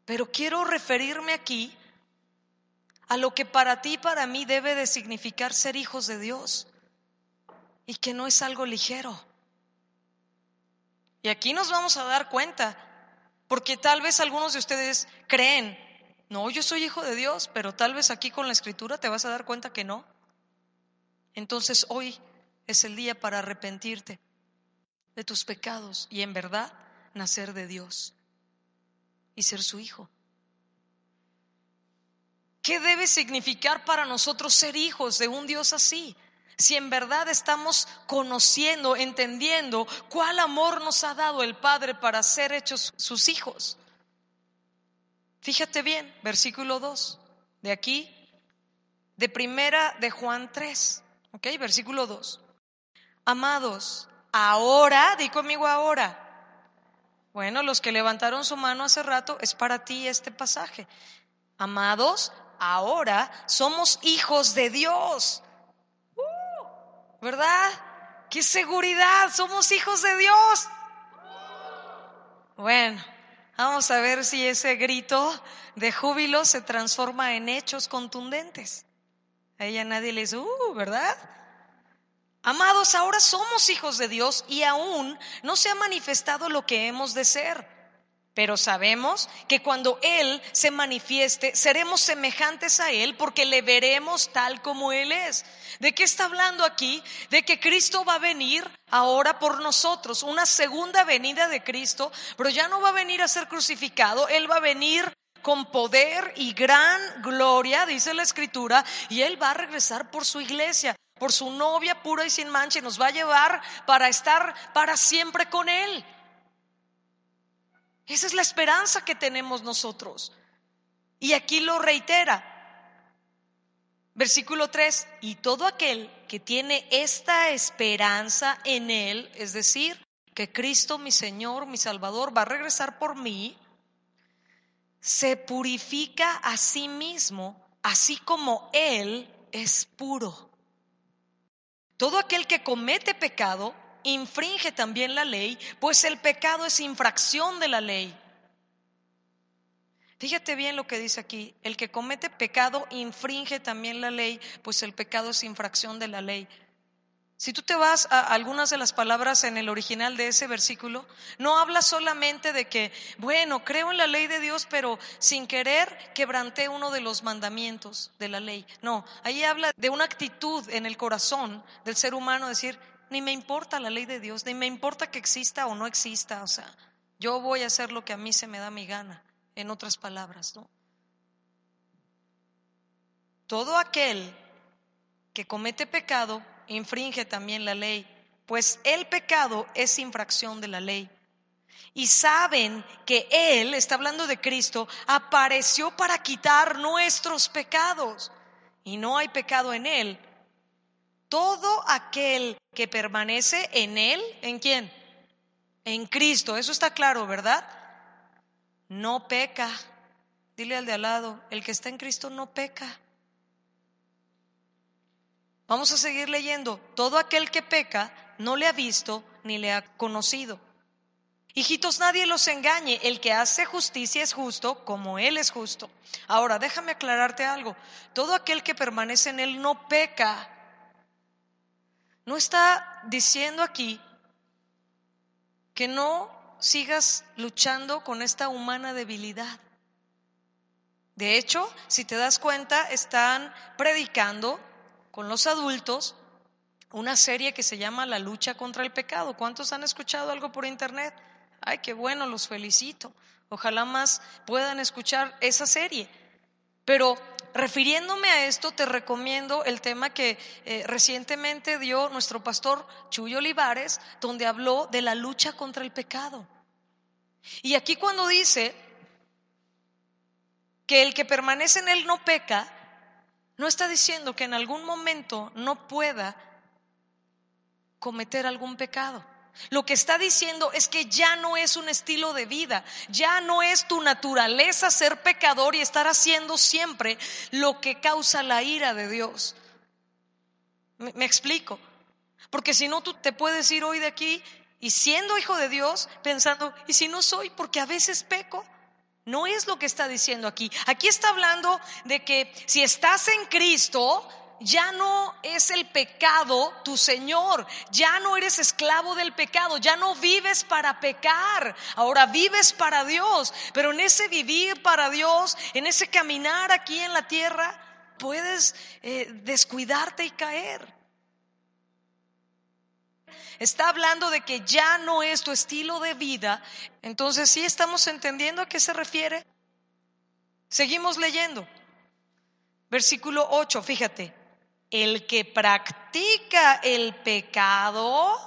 Pero quiero referirme aquí a lo que para ti y para mí debe de significar ser hijos de Dios y que no es algo ligero. Y aquí nos vamos a dar cuenta, porque tal vez algunos de ustedes creen, no, yo soy hijo de Dios, pero tal vez aquí con la escritura te vas a dar cuenta que no. Entonces hoy es el día para arrepentirte de tus pecados y en verdad nacer de Dios y ser su hijo. ¿Qué debe significar para nosotros ser hijos de un Dios así? si en verdad estamos conociendo, entendiendo cuál amor nos ha dado el Padre para ser hechos sus hijos. Fíjate bien, versículo 2, de aquí, de primera de Juan 3, ok, versículo 2. Amados, ahora, di conmigo ahora. Bueno, los que levantaron su mano hace rato, es para ti este pasaje. Amados, ahora somos hijos de Dios ¿verdad? ¡Qué seguridad! Somos hijos de Dios. Bueno, vamos a ver si ese grito de júbilo se transforma en hechos contundentes. A ella nadie le dice, uh, ¿verdad? Amados, ahora somos hijos de Dios y aún no se ha manifestado lo que hemos de ser. Pero sabemos que cuando Él se manifieste, seremos semejantes a Él porque le veremos tal como Él es. ¿De qué está hablando aquí? De que Cristo va a venir ahora por nosotros, una segunda venida de Cristo, pero ya no va a venir a ser crucificado, Él va a venir con poder y gran gloria, dice la Escritura, y Él va a regresar por su iglesia, por su novia pura y sin mancha, y nos va a llevar para estar para siempre con Él. Esa es la esperanza que tenemos nosotros. Y aquí lo reitera. Versículo 3, y todo aquel que tiene esta esperanza en Él, es decir, que Cristo, mi Señor, mi Salvador, va a regresar por mí, se purifica a sí mismo, así como Él es puro. Todo aquel que comete pecado infringe también la ley, pues el pecado es infracción de la ley. Fíjate bien lo que dice aquí, el que comete pecado infringe también la ley, pues el pecado es infracción de la ley. Si tú te vas a algunas de las palabras en el original de ese versículo, no habla solamente de que, bueno, creo en la ley de Dios, pero sin querer quebranté uno de los mandamientos de la ley. No, ahí habla de una actitud en el corazón del ser humano, decir, ni me importa la ley de Dios, ni me importa que exista o no exista, o sea, yo voy a hacer lo que a mí se me da mi gana, en otras palabras, ¿no? Todo aquel que comete pecado infringe también la ley, pues el pecado es infracción de la ley. Y saben que Él, está hablando de Cristo, apareció para quitar nuestros pecados. Y no hay pecado en Él. Todo aquel que permanece en Él, ¿en quién? En Cristo. Eso está claro, ¿verdad? No peca. Dile al de al lado, el que está en Cristo no peca. Vamos a seguir leyendo. Todo aquel que peca no le ha visto ni le ha conocido. Hijitos, nadie los engañe. El que hace justicia es justo como Él es justo. Ahora, déjame aclararte algo. Todo aquel que permanece en Él no peca. No está diciendo aquí que no sigas luchando con esta humana debilidad. De hecho, si te das cuenta, están predicando con los adultos una serie que se llama La lucha contra el pecado. ¿Cuántos han escuchado algo por internet? Ay, qué bueno, los felicito. Ojalá más puedan escuchar esa serie. Pero refiriéndome a esto, te recomiendo el tema que eh, recientemente dio nuestro pastor Chuyo Olivares, donde habló de la lucha contra el pecado. Y aquí cuando dice que el que permanece en él no peca, no está diciendo que en algún momento no pueda cometer algún pecado. Lo que está diciendo es que ya no es un estilo de vida, ya no es tu naturaleza ser pecador y estar haciendo siempre lo que causa la ira de Dios. ¿Me, explico? Porque si no, tú te puedes ir hoy de aquí y siendo hijo de Dios pensando, ¿y si no soy? Porque a veces peco. No es lo que está diciendo aquí. Aquí está hablando de que si estás en Cristo, ya no es el pecado tu Señor, ya no eres esclavo del pecado, ya no vives para pecar, ahora vives para Dios, pero en ese vivir para Dios, en ese caminar aquí en la tierra, puedes eh, descuidarte y caer. Está hablando de que ya no es tu estilo de vida. Entonces, ¿sí estamos entendiendo a qué se refiere? Seguimos leyendo. Versículo 8, fíjate. El que practica el pecado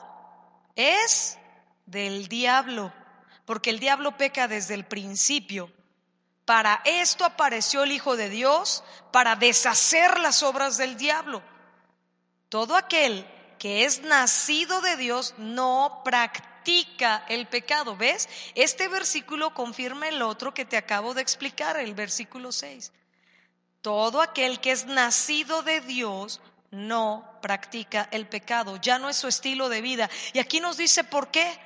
es del diablo, porque el diablo peca desde el principio. Para esto apareció el Hijo de Dios, para deshacer las obras del diablo. Todo aquel que es nacido de Dios no practica el pecado. ¿Ves? Este versículo confirma el otro que te acabo de explicar, el versículo 6. Todo aquel que es nacido de Dios no practica el pecado, ya no es su estilo de vida. Y aquí nos dice por qué.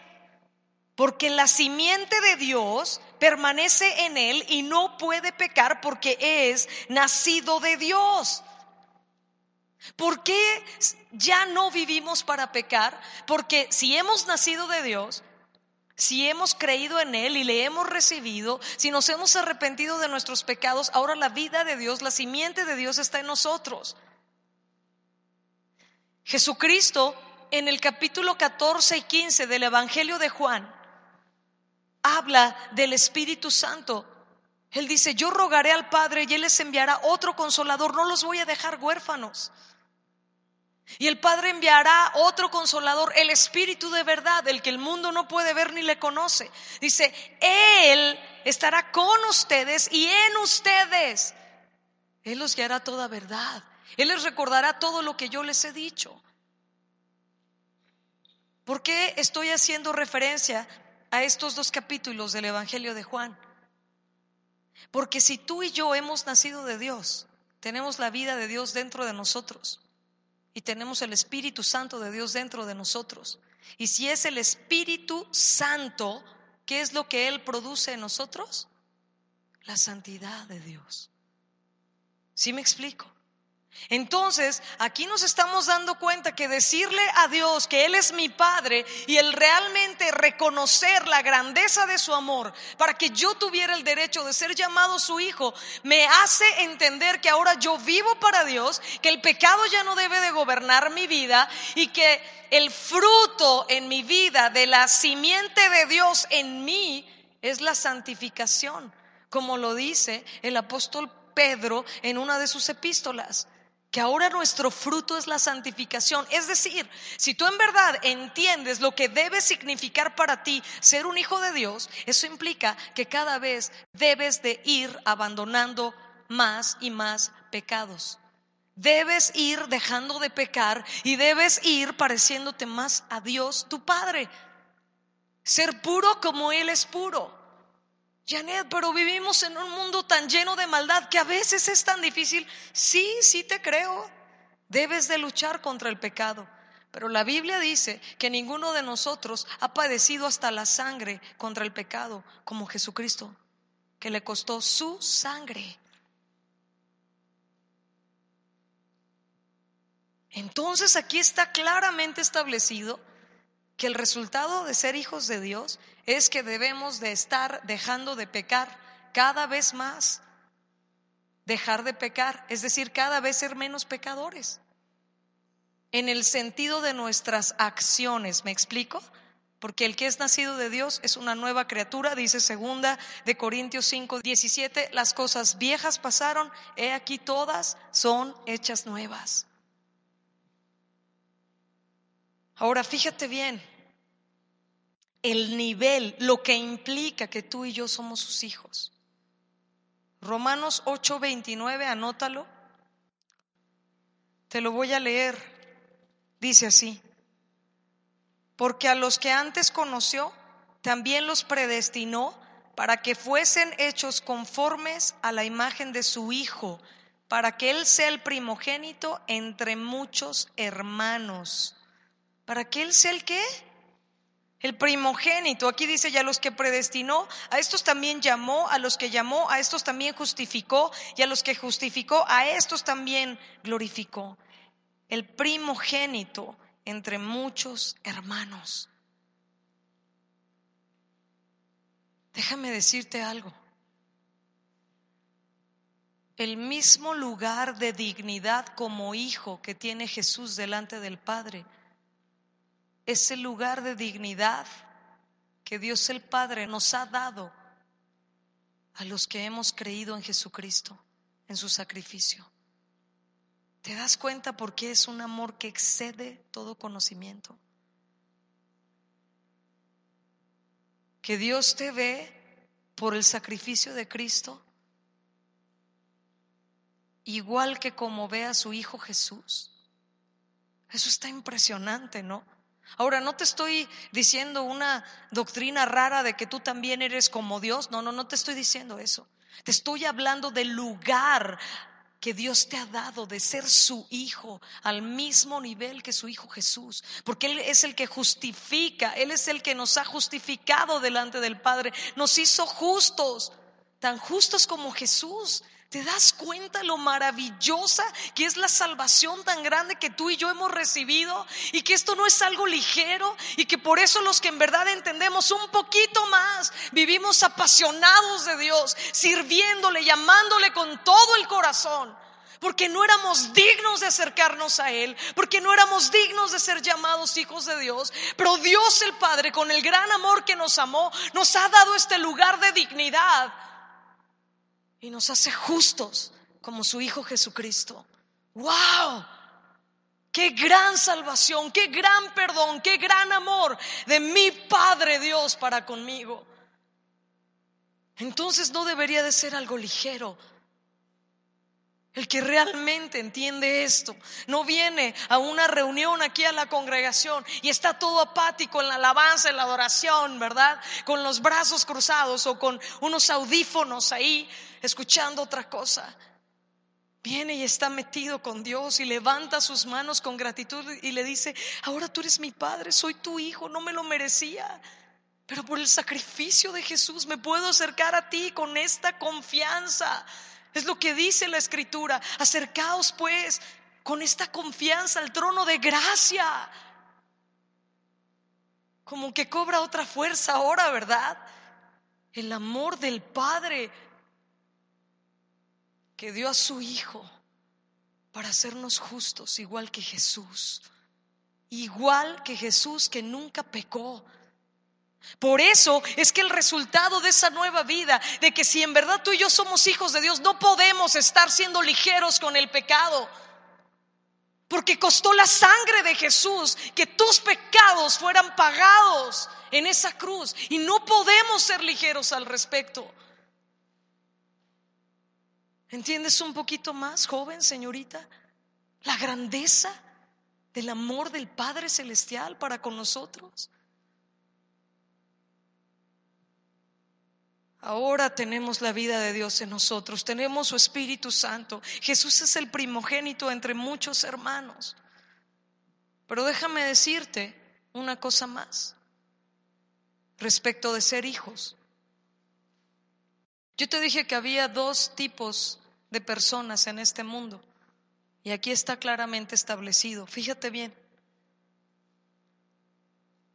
Porque la simiente de Dios permanece en él y no puede pecar porque es nacido de Dios. ¿Por qué ya no vivimos para pecar? Porque si hemos nacido de Dios, si hemos creído en Él y le hemos recibido, si nos hemos arrepentido de nuestros pecados, ahora la vida de Dios, la simiente de Dios está en nosotros. Jesucristo en el capítulo 14 y 15 del Evangelio de Juan habla del Espíritu Santo. Él dice, yo rogaré al Padre y Él les enviará otro consolador, no los voy a dejar huérfanos. Y el Padre enviará otro consolador, el Espíritu de verdad, el que el mundo no puede ver ni le conoce. Dice, Él estará con ustedes y en ustedes. Él los guiará toda verdad. Él les recordará todo lo que yo les he dicho. ¿Por qué estoy haciendo referencia a estos dos capítulos del Evangelio de Juan? Porque si tú y yo hemos nacido de Dios, tenemos la vida de Dios dentro de nosotros y tenemos el Espíritu Santo de Dios dentro de nosotros. Y si es el Espíritu Santo, ¿qué es lo que Él produce en nosotros? La santidad de Dios. ¿Sí me explico? Entonces, aquí nos estamos dando cuenta que decirle a Dios que Él es mi Padre y el realmente reconocer la grandeza de su amor para que yo tuviera el derecho de ser llamado su hijo, me hace entender que ahora yo vivo para Dios, que el pecado ya no debe de gobernar mi vida y que el fruto en mi vida de la simiente de Dios en mí es la santificación, como lo dice el apóstol Pedro en una de sus epístolas que ahora nuestro fruto es la santificación. Es decir, si tú en verdad entiendes lo que debe significar para ti ser un hijo de Dios, eso implica que cada vez debes de ir abandonando más y más pecados. Debes ir dejando de pecar y debes ir pareciéndote más a Dios, tu Padre. Ser puro como Él es puro. Janet, pero vivimos en un mundo tan lleno de maldad que a veces es tan difícil. Sí, sí te creo. Debes de luchar contra el pecado. Pero la Biblia dice que ninguno de nosotros ha padecido hasta la sangre contra el pecado como Jesucristo, que le costó su sangre. Entonces aquí está claramente establecido que el resultado de ser hijos de Dios es que debemos de estar dejando de pecar cada vez más. Dejar de pecar, es decir, cada vez ser menos pecadores. En el sentido de nuestras acciones, ¿me explico? Porque el que es nacido de Dios es una nueva criatura, dice segunda de Corintios 5, 17, las cosas viejas pasaron, he aquí todas son hechas nuevas. Ahora fíjate bien, el nivel, lo que implica que tú y yo somos sus hijos. Romanos 8:29, anótalo. Te lo voy a leer. Dice así, porque a los que antes conoció, también los predestinó para que fuesen hechos conformes a la imagen de su Hijo, para que Él sea el primogénito entre muchos hermanos. ¿Para que Él sea el qué? El primogénito. Aquí dice ya los que predestinó, a estos también llamó, a los que llamó, a estos también justificó, y a los que justificó, a estos también glorificó. El primogénito entre muchos hermanos. Déjame decirte algo. El mismo lugar de dignidad como hijo que tiene Jesús delante del Padre ese lugar de dignidad que Dios el Padre nos ha dado a los que hemos creído en Jesucristo, en su sacrificio. ¿Te das cuenta por qué es un amor que excede todo conocimiento? Que Dios te ve por el sacrificio de Cristo, igual que como ve a su Hijo Jesús. Eso está impresionante, ¿no? Ahora, no te estoy diciendo una doctrina rara de que tú también eres como Dios. No, no, no te estoy diciendo eso. Te estoy hablando del lugar que Dios te ha dado de ser su hijo al mismo nivel que su hijo Jesús, porque Él es el que justifica, Él es el que nos ha justificado delante del Padre, nos hizo justos, tan justos como Jesús. ¿Te das cuenta lo maravillosa que es la salvación tan grande que tú y yo hemos recibido? Y que esto no es algo ligero y que por eso los que en verdad entendemos un poquito más, vivimos apasionados de Dios, sirviéndole, llamándole con todo el corazón. Porque no éramos dignos de acercarnos a Él, porque no éramos dignos de ser llamados hijos de Dios. Pero Dios el Padre, con el gran amor que nos amó, nos ha dado este lugar de dignidad y nos hace justos como su Hijo Jesucristo. ¡Wow! Qué gran salvación, qué gran perdón, qué gran amor de mi Padre Dios para conmigo. Entonces no debería de ser algo ligero. El que realmente entiende esto no viene a una reunión aquí a la congregación y está todo apático en la alabanza, en la adoración, ¿verdad? Con los brazos cruzados o con unos audífonos ahí escuchando otra cosa. Viene y está metido con Dios y levanta sus manos con gratitud y le dice, ahora tú eres mi padre, soy tu hijo, no me lo merecía. Pero por el sacrificio de Jesús me puedo acercar a ti con esta confianza. Es lo que dice la escritura. Acercaos pues con esta confianza al trono de gracia. Como que cobra otra fuerza ahora, ¿verdad? El amor del Padre que dio a su Hijo para hacernos justos, igual que Jesús. Igual que Jesús que nunca pecó, por eso es que el resultado de esa nueva vida, de que si en verdad tú y yo somos hijos de Dios, no podemos estar siendo ligeros con el pecado. Porque costó la sangre de Jesús que tus pecados fueran pagados en esa cruz. Y no podemos ser ligeros al respecto. ¿Entiendes un poquito más, joven, señorita? La grandeza del amor del Padre Celestial para con nosotros. Ahora tenemos la vida de Dios en nosotros, tenemos su Espíritu Santo. Jesús es el primogénito entre muchos hermanos. Pero déjame decirte una cosa más respecto de ser hijos. Yo te dije que había dos tipos de personas en este mundo y aquí está claramente establecido. Fíjate bien.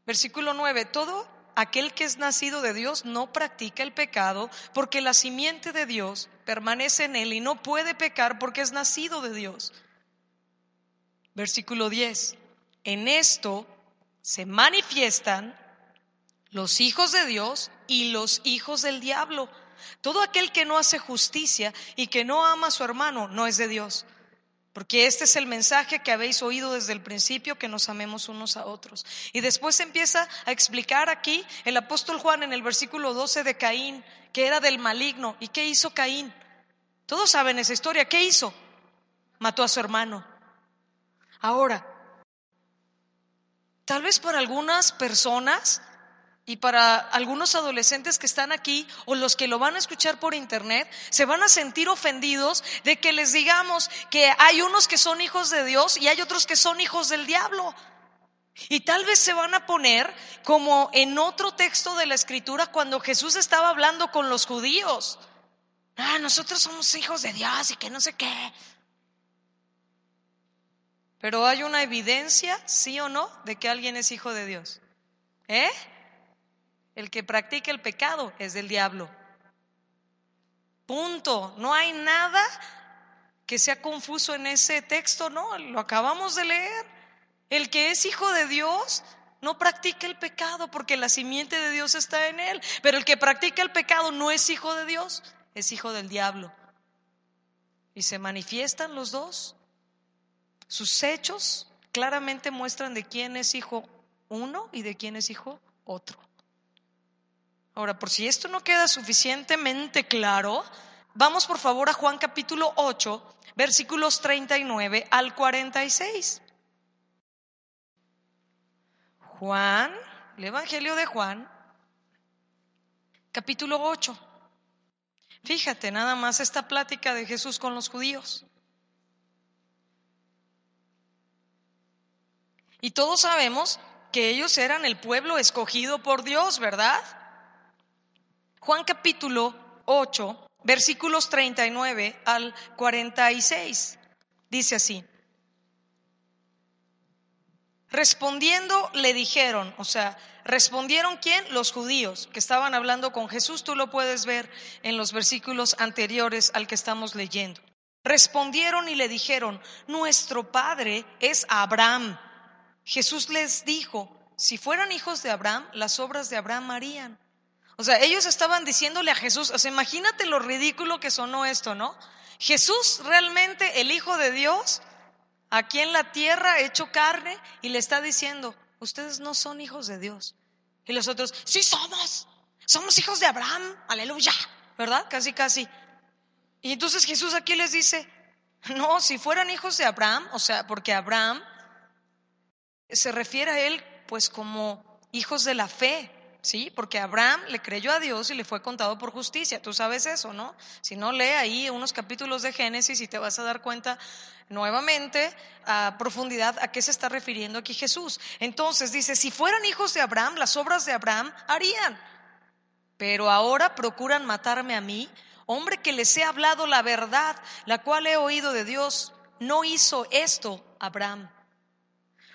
Versículo 9, todo aquel que es nacido de Dios no practica el pecado, porque la simiente de Dios permanece en él y no puede pecar porque es nacido de Dios. Versículo 10. En esto se manifiestan los hijos de Dios y los hijos del diablo. Todo aquel que no hace justicia y que no ama a su hermano no es de Dios porque este es el mensaje que habéis oído desde el principio, que nos amemos unos a otros. Y después empieza a explicar aquí el apóstol Juan en el versículo 12 de Caín, que era del maligno. ¿Y qué hizo Caín? Todos saben esa historia. ¿Qué hizo? Mató a su hermano. Ahora, tal vez para algunas personas y para algunos adolescentes que están aquí o los que lo van a escuchar por internet, se van a sentir ofendidos de que les digamos que hay unos que son hijos de Dios y hay otros que son hijos del diablo. Y tal vez se van a poner como en otro texto de la escritura cuando Jesús estaba hablando con los judíos. Ah, nosotros somos hijos de Dios y que no sé qué. Pero hay una evidencia, sí o no, de que alguien es hijo de Dios. ¿Eh? El que practica el pecado es del diablo. Punto. No hay nada que sea confuso en ese texto, no, lo acabamos de leer. El que es hijo de Dios no practica el pecado porque la simiente de Dios está en él. Pero el que practica el pecado no es hijo de Dios, es hijo del diablo. Y se manifiestan los dos. Sus hechos claramente muestran de quién es hijo uno y de quién es hijo otro. Ahora, por si esto no queda suficientemente claro, vamos por favor a Juan capítulo 8, versículos 39 al 46. Juan, el Evangelio de Juan, capítulo 8. Fíjate nada más esta plática de Jesús con los judíos. Y todos sabemos que ellos eran el pueblo escogido por Dios, ¿verdad? Juan capítulo 8, versículos 39 al 46. Dice así. Respondiendo le dijeron, o sea, respondieron quién? Los judíos que estaban hablando con Jesús, tú lo puedes ver en los versículos anteriores al que estamos leyendo. Respondieron y le dijeron, nuestro padre es Abraham. Jesús les dijo, si fueran hijos de Abraham, las obras de Abraham harían. O sea, ellos estaban diciéndole a Jesús, o sea, imagínate lo ridículo que sonó esto, ¿no? Jesús realmente el Hijo de Dios, aquí en la tierra hecho carne, y le está diciendo, ustedes no son hijos de Dios. Y los otros, sí somos, somos hijos de Abraham, aleluya, ¿verdad? Casi, casi. Y entonces Jesús aquí les dice, no, si fueran hijos de Abraham, o sea, porque Abraham se refiere a él pues como hijos de la fe, ¿sí? Porque Abraham le creyó a Dios y le fue contado por justicia. Tú sabes eso, ¿no? Si no, lee ahí unos capítulos de Génesis y te vas a dar cuenta nuevamente a profundidad a qué se está refiriendo aquí Jesús. Entonces dice, si fueran hijos de Abraham, las obras de Abraham harían. Pero ahora procuran matarme a mí, hombre que les he hablado la verdad, la cual he oído de Dios. No hizo esto Abraham.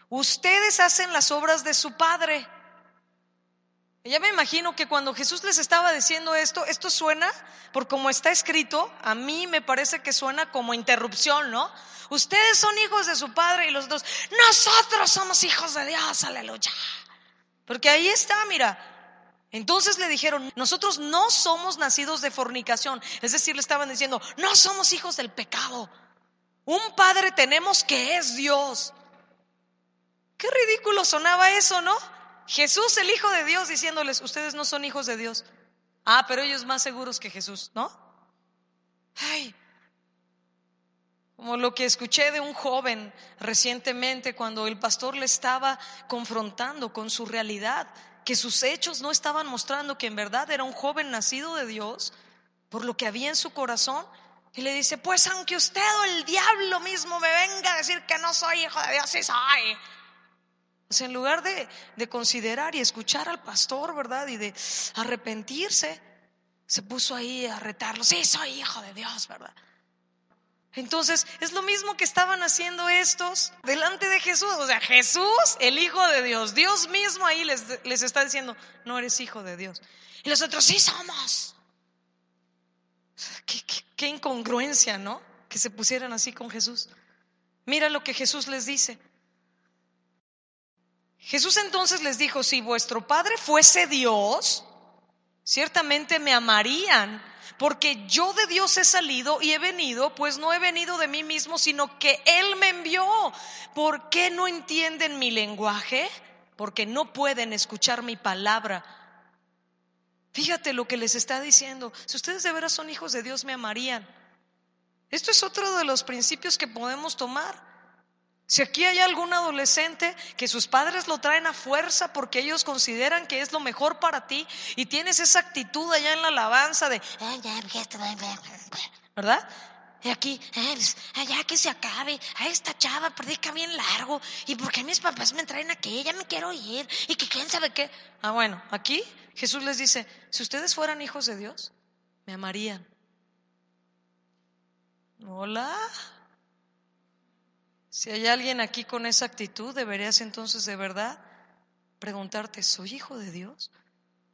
Ustedes hacen las obras de su padre. Ya me imagino que cuando Jesús les estaba diciendo esto, esto suena, por como está escrito, a mí me parece que suena como interrupción, ¿no? Ustedes son hijos de su padre y los dos, nosotros somos hijos de Dios, aleluya. Porque ahí está, mira. Entonces le dijeron, nosotros no somos nacidos de fornicación. Es decir, le estaban diciendo, no somos hijos del pecado. Un Padre tenemos que es Dios. Qué ridículo sonaba eso, ¿no? Jesús, el Hijo de Dios, diciéndoles, ustedes no son hijos de Dios. Ah, pero ellos más seguros que Jesús, ¿no? Ay, como lo que escuché de un joven recientemente cuando el pastor le estaba confrontando con su realidad, que sus hechos no estaban mostrando que en verdad era un joven nacido de Dios por lo que había en su corazón. Y le dice, pues aunque usted o el diablo mismo me venga a decir que no soy hijo de Dios, sí soy. En lugar de, de considerar y escuchar al pastor, ¿verdad? Y de arrepentirse, se puso ahí a retarlo, sí, soy hijo de Dios, ¿verdad? Entonces, es lo mismo que estaban haciendo estos delante de Jesús. O sea, Jesús, el Hijo de Dios, Dios mismo ahí les, les está diciendo, no eres hijo de Dios. Y los otros, sí somos. Qué incongruencia, ¿no? Que se pusieran así con Jesús. Mira lo que Jesús les dice. Jesús entonces les dijo, si vuestro Padre fuese Dios, ciertamente me amarían porque yo de Dios he salido y he venido, pues no he venido de mí mismo, sino que Él me envió. ¿Por qué no entienden mi lenguaje? Porque no pueden escuchar mi palabra. Fíjate lo que les está diciendo. Si ustedes de veras son hijos de Dios, me amarían. Esto es otro de los principios que podemos tomar. Si aquí hay algún adolescente que sus padres lo traen a fuerza porque ellos consideran que es lo mejor para ti y tienes esa actitud allá en la alabanza de, ¿verdad? Y aquí, allá que se acabe, a esta chava predica bien largo, y porque mis papás me traen aquí, ya me quiero ir, y que quién sabe qué. Ah, bueno, aquí Jesús les dice, si ustedes fueran hijos de Dios, me amarían. Hola. Si hay alguien aquí con esa actitud, deberías entonces de verdad preguntarte, ¿soy hijo de Dios?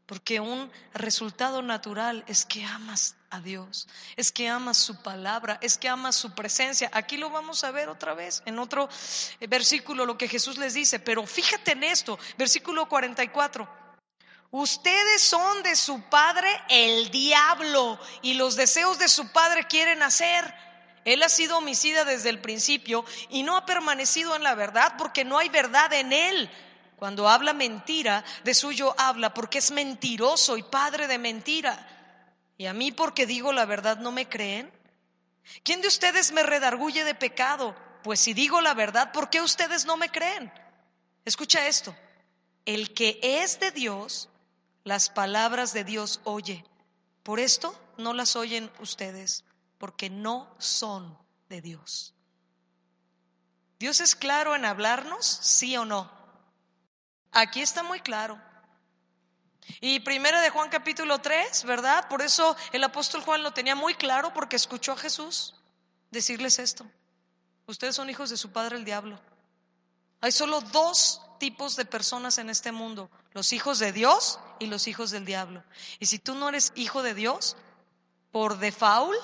Porque un resultado natural es que amas a Dios, es que amas su palabra, es que amas su presencia. Aquí lo vamos a ver otra vez en otro eh, versículo lo que Jesús les dice, pero fíjate en esto, versículo 44. Ustedes son de su padre el diablo y los deseos de su padre quieren hacer. Él ha sido homicida desde el principio y no ha permanecido en la verdad porque no hay verdad en él. Cuando habla mentira, de suyo habla porque es mentiroso y padre de mentira. Y a mí porque digo la verdad no me creen. ¿Quién de ustedes me redarguye de pecado? Pues si digo la verdad, ¿por qué ustedes no me creen? Escucha esto. El que es de Dios, las palabras de Dios oye. Por esto no las oyen ustedes porque no son de Dios. ¿Dios es claro en hablarnos? Sí o no. Aquí está muy claro. Y primero de Juan capítulo 3, ¿verdad? Por eso el apóstol Juan lo tenía muy claro porque escuchó a Jesús decirles esto. Ustedes son hijos de su padre el diablo. Hay solo dos tipos de personas en este mundo, los hijos de Dios y los hijos del diablo. Y si tú no eres hijo de Dios, por default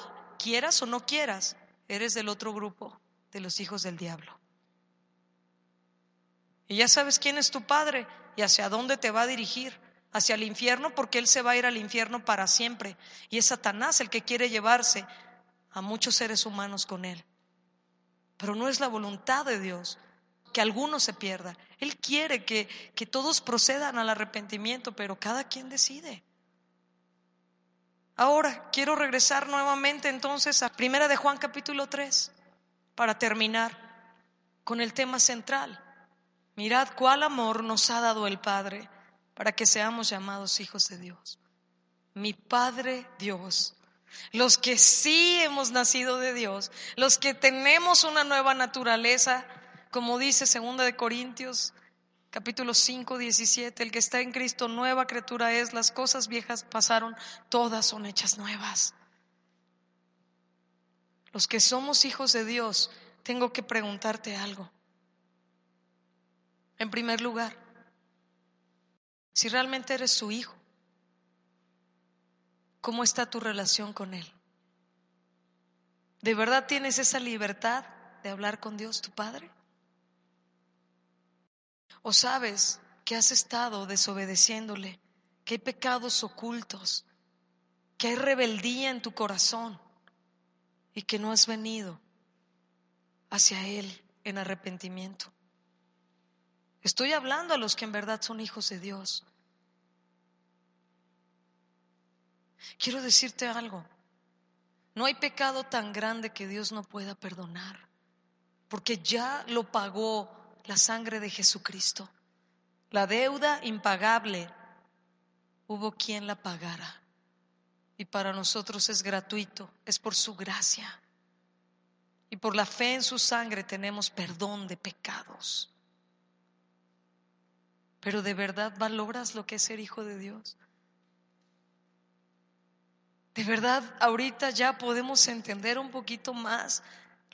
quieras o no quieras, eres del otro grupo, de los hijos del diablo. Y ya sabes quién es tu padre y hacia dónde te va a dirigir. Hacia el infierno porque él se va a ir al infierno para siempre. Y es Satanás el que quiere llevarse a muchos seres humanos con él. Pero no es la voluntad de Dios que alguno se pierda. Él quiere que, que todos procedan al arrepentimiento, pero cada quien decide. Ahora quiero regresar nuevamente entonces a Primera de Juan capítulo 3 para terminar con el tema central. Mirad cuál amor nos ha dado el Padre para que seamos llamados hijos de Dios. Mi Padre Dios. Los que sí hemos nacido de Dios, los que tenemos una nueva naturaleza, como dice segunda de Corintios capítulo 5, 17, el que está en Cristo, nueva criatura es, las cosas viejas pasaron, todas son hechas nuevas. Los que somos hijos de Dios, tengo que preguntarte algo. En primer lugar, si realmente eres su hijo, ¿cómo está tu relación con Él? ¿De verdad tienes esa libertad de hablar con Dios, tu Padre? ¿O sabes que has estado desobedeciéndole, que hay pecados ocultos, que hay rebeldía en tu corazón y que no has venido hacia Él en arrepentimiento. Estoy hablando a los que en verdad son hijos de Dios. Quiero decirte algo. No hay pecado tan grande que Dios no pueda perdonar, porque ya lo pagó la sangre de Jesucristo. La deuda impagable, hubo quien la pagara. Y para nosotros es gratuito, es por su gracia. Y por la fe en su sangre tenemos perdón de pecados. Pero de verdad valoras lo que es ser hijo de Dios. De verdad, ahorita ya podemos entender un poquito más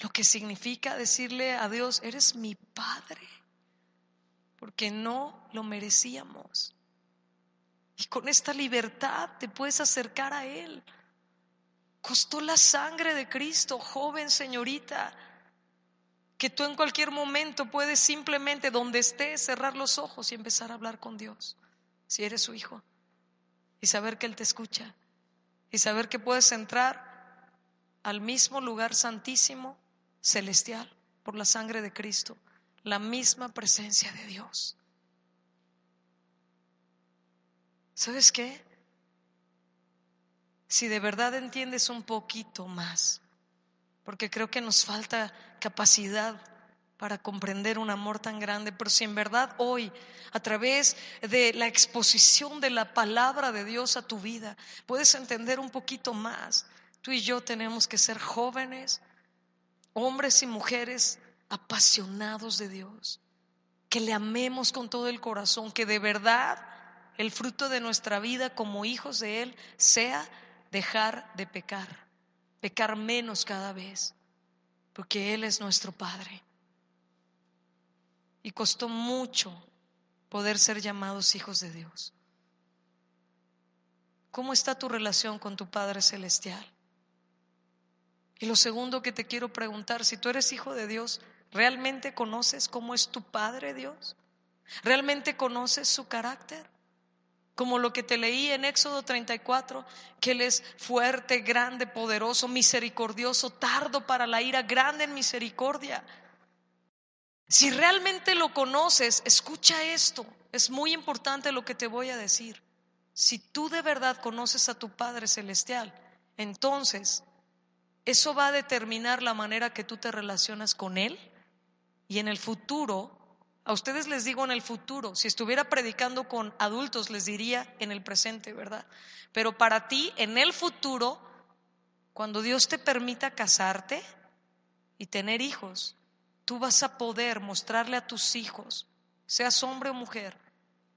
lo que significa decirle a Dios, eres mi Padre, porque no lo merecíamos. Y con esta libertad te puedes acercar a Él. Costó la sangre de Cristo, joven señorita, que tú en cualquier momento puedes simplemente donde estés cerrar los ojos y empezar a hablar con Dios, si eres su hijo, y saber que Él te escucha, y saber que puedes entrar al mismo lugar santísimo, celestial, por la sangre de Cristo, la misma presencia de Dios. ¿Sabes qué? Si de verdad entiendes un poquito más, porque creo que nos falta capacidad para comprender un amor tan grande, pero si en verdad hoy, a través de la exposición de la palabra de Dios a tu vida, puedes entender un poquito más, tú y yo tenemos que ser jóvenes, hombres y mujeres apasionados de Dios, que le amemos con todo el corazón, que de verdad el fruto de nuestra vida como hijos de Él sea dejar de pecar, pecar menos cada vez, porque Él es nuestro Padre. Y costó mucho poder ser llamados hijos de Dios. ¿Cómo está tu relación con tu Padre Celestial? Y lo segundo que te quiero preguntar, si tú eres hijo de Dios, ¿realmente conoces cómo es tu Padre Dios? ¿Realmente conoces su carácter? como lo que te leí en Éxodo 34, que Él es fuerte, grande, poderoso, misericordioso, tardo para la ira, grande en misericordia. Si realmente lo conoces, escucha esto, es muy importante lo que te voy a decir. Si tú de verdad conoces a tu Padre Celestial, entonces eso va a determinar la manera que tú te relacionas con Él y en el futuro a ustedes les digo en el futuro, si estuviera predicando con adultos les diría en el presente, ¿verdad? Pero para ti, en el futuro, cuando Dios te permita casarte y tener hijos, tú vas a poder mostrarle a tus hijos, seas hombre o mujer,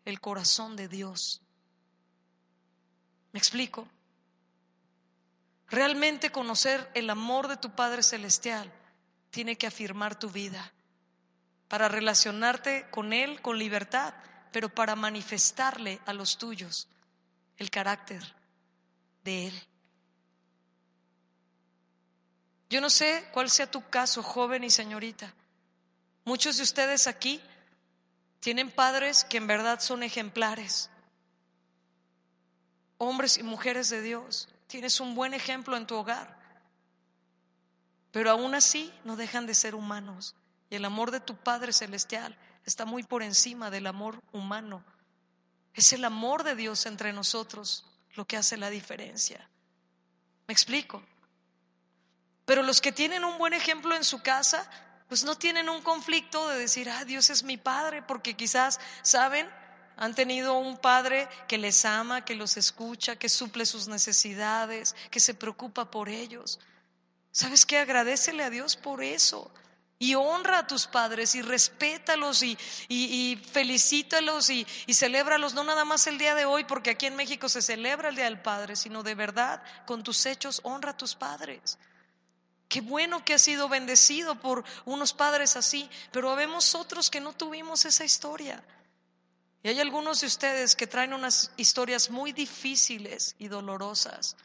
el corazón de Dios. ¿Me explico? Realmente conocer el amor de tu Padre Celestial tiene que afirmar tu vida para relacionarte con Él con libertad, pero para manifestarle a los tuyos el carácter de Él. Yo no sé cuál sea tu caso, joven y señorita. Muchos de ustedes aquí tienen padres que en verdad son ejemplares, hombres y mujeres de Dios. Tienes un buen ejemplo en tu hogar, pero aún así no dejan de ser humanos y el amor de tu Padre Celestial está muy por encima del amor humano. Es el amor de Dios entre nosotros lo que hace la diferencia. ¿Me explico? Pero los que tienen un buen ejemplo en su casa, pues no tienen un conflicto de decir, ah, Dios es mi Padre, porque quizás, ¿saben? Han tenido un Padre que les ama, que los escucha, que suple sus necesidades, que se preocupa por ellos. ¿Sabes qué? Agradecele a Dios por eso y honra a tus padres y respétalos y, y, felicítalos y, y celébralos, no nada más el día de hoy, porque aquí en México se celebra el Día del Padre, sino de verdad, con tus hechos, honra a tus padres. Qué bueno que has sido bendecido por unos padres así, pero habemos otros que no tuvimos esa historia. Y hay algunos de ustedes que traen unas historias muy difíciles y dolorosas.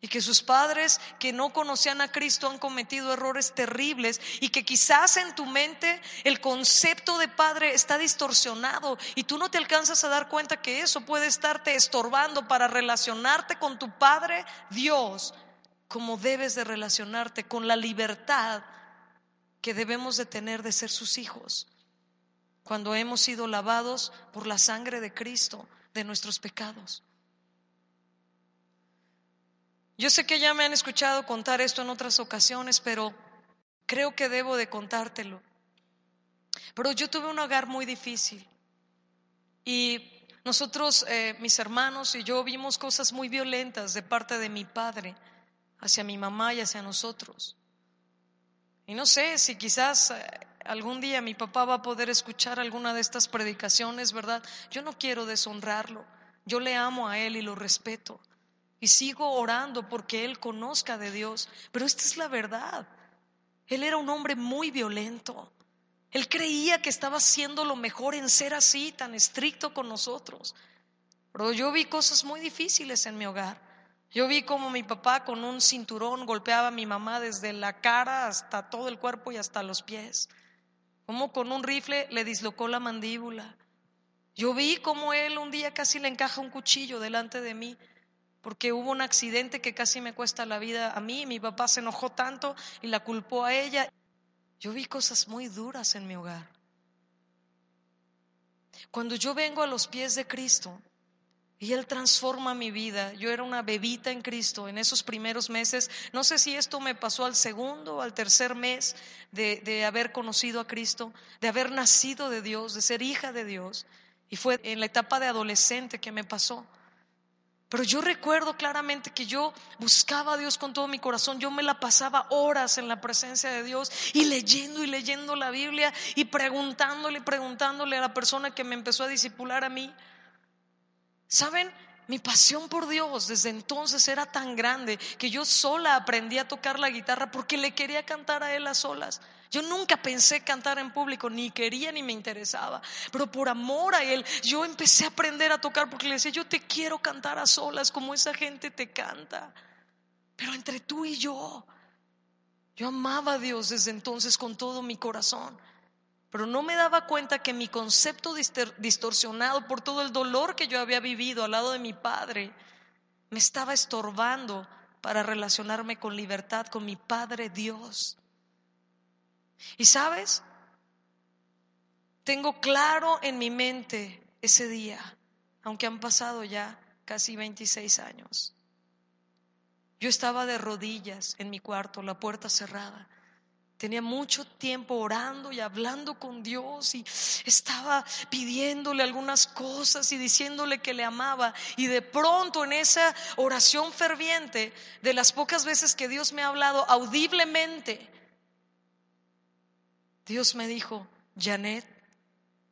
Y que sus padres que no conocían a Cristo han cometido errores terribles. Y que quizás en tu mente el concepto de padre está distorsionado. Y tú no te alcanzas a dar cuenta que eso puede estarte estorbando para relacionarte con tu Padre Dios como debes de relacionarte con la libertad que debemos de tener de ser sus hijos cuando hemos sido lavados por la sangre de Cristo de nuestros pecados. Yo sé que ya me han escuchado contar esto en otras ocasiones, pero creo que debo de contártelo. Pero yo tuve un hogar muy difícil y nosotros, eh, mis hermanos y yo, vimos cosas muy violentas de parte de mi padre hacia mi mamá y hacia nosotros. Y no sé si quizás eh, algún día mi papá va a poder escuchar alguna de estas predicaciones, ¿verdad? Yo no quiero deshonrarlo. Yo le amo a él y lo respeto. Y sigo orando porque él conozca de Dios. Pero esta es la verdad. Él era un hombre muy violento. Él creía que estaba haciendo lo mejor en ser así, tan estricto con nosotros. Pero yo vi cosas muy difíciles en mi hogar. Yo vi como mi papá con un cinturón golpeaba a mi mamá desde la cara hasta todo el cuerpo y hasta los pies. Como con un rifle le dislocó la mandíbula. Yo vi como él un día casi le encaja un cuchillo delante de mí porque hubo un accidente que casi me cuesta la vida a mí. Mi papá se enojó tanto y la culpó a ella. Yo vi cosas muy duras en mi hogar. Cuando yo vengo a los pies de Cristo y Él transforma mi vida, yo era una bebita en Cristo en esos primeros meses, no sé si esto me pasó al segundo o al tercer mes de, de haber conocido a Cristo, de haber nacido de Dios, de ser hija de Dios, y fue en la etapa de adolescente que me pasó. Pero yo recuerdo claramente que yo buscaba a Dios con todo mi corazón. Yo me la pasaba horas en la presencia de Dios y leyendo y leyendo la Biblia y preguntándole y preguntándole a la persona que me empezó a disipular a mí. ¿Saben? Mi pasión por Dios desde entonces era tan grande que yo sola aprendí a tocar la guitarra porque le quería cantar a Él a solas. Yo nunca pensé cantar en público, ni quería ni me interesaba, pero por amor a Él yo empecé a aprender a tocar porque le decía, yo te quiero cantar a solas como esa gente te canta, pero entre tú y yo. Yo amaba a Dios desde entonces con todo mi corazón, pero no me daba cuenta que mi concepto distorsionado por todo el dolor que yo había vivido al lado de mi padre me estaba estorbando para relacionarme con libertad con mi Padre Dios. Y sabes, tengo claro en mi mente ese día, aunque han pasado ya casi 26 años. Yo estaba de rodillas en mi cuarto, la puerta cerrada. Tenía mucho tiempo orando y hablando con Dios y estaba pidiéndole algunas cosas y diciéndole que le amaba. Y de pronto en esa oración ferviente, de las pocas veces que Dios me ha hablado audiblemente, Dios me dijo, Janet,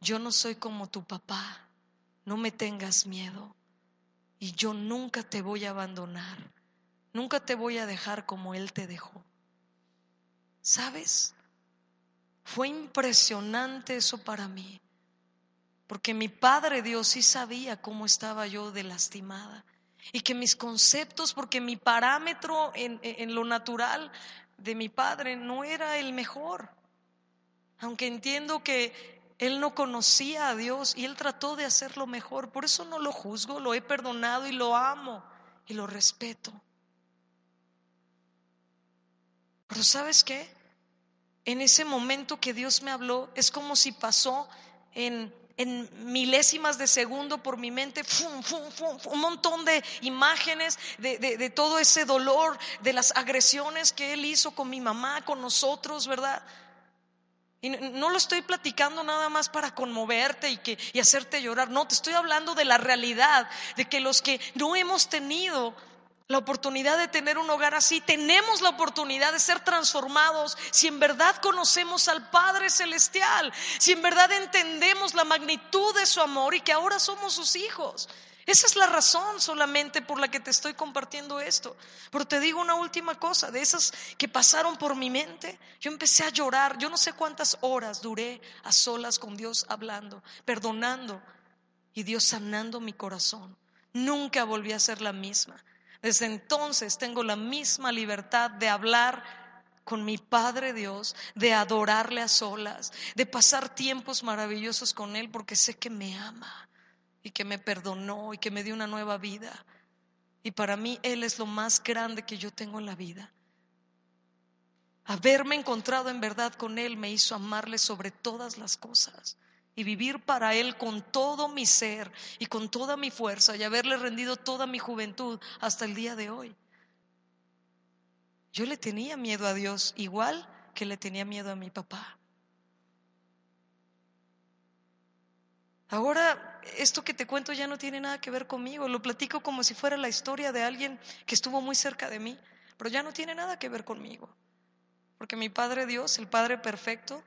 yo no soy como tu papá, no me tengas miedo y yo nunca te voy a abandonar, nunca te voy a dejar como Él te dejó. ¿Sabes? Fue impresionante eso para mí, porque mi Padre Dios sí sabía cómo estaba yo de lastimada y que mis conceptos, porque mi parámetro en, en lo natural de mi Padre no era el mejor aunque entiendo que él no conocía a Dios y él trató de hacerlo mejor. Por eso no lo juzgo, lo he perdonado y lo amo y lo respeto. Pero ¿sabes qué? En ese momento que Dios me habló, es como si pasó en, milésimas de segundo por mi mente un montón de imágenes de, de todo ese dolor, de las agresiones que Él hizo con mi mamá, con nosotros, ¿verdad? Y no lo estoy platicando nada más para conmoverte y, que, y hacerte llorar. No, te estoy hablando de la realidad, de que los que no hemos tenido la oportunidad de tener un hogar así, tenemos la oportunidad de ser transformados si en verdad conocemos al Padre Celestial, si en verdad entendemos la magnitud de su amor y que ahora somos sus hijos. Esa es la razón solamente por la que te estoy compartiendo esto. Pero te digo una última cosa, de esas que pasaron por mi mente, yo empecé a llorar, yo no sé cuántas horas duré a solas con Dios hablando, perdonando y Dios sanando mi corazón. Nunca volví a ser la misma. Desde entonces tengo la misma libertad de hablar con mi Padre Dios, de adorarle a solas, de pasar tiempos maravillosos con Él porque sé que me ama y que me perdonó y que me dio una nueva vida. Y para mí Él es lo más grande que yo tengo en la vida. Haberme encontrado en verdad con Él me hizo amarle sobre todas las cosas y vivir para Él con todo mi ser y con toda mi fuerza y haberle rendido toda mi juventud hasta el día de hoy. Yo le tenía miedo a Dios igual que le tenía miedo a mi papá. Ahora, esto que te cuento ya no tiene nada que ver conmigo, lo platico como si fuera la historia de alguien que estuvo muy cerca de mí, pero ya no tiene nada que ver conmigo. Porque mi Padre Dios, el Padre perfecto,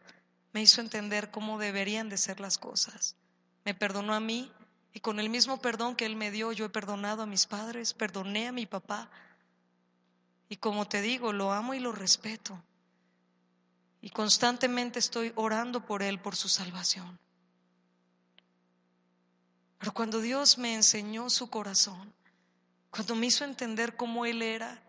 me hizo entender cómo deberían de ser las cosas. Me perdonó a mí y con el mismo perdón que Él me dio, yo he perdonado a mis padres, perdoné a mi papá. Y como te digo, lo amo y lo respeto. Y constantemente estoy orando por Él, por su salvación. Pero cuando Dios me enseñó su corazón, cuando me hizo entender cómo Él era,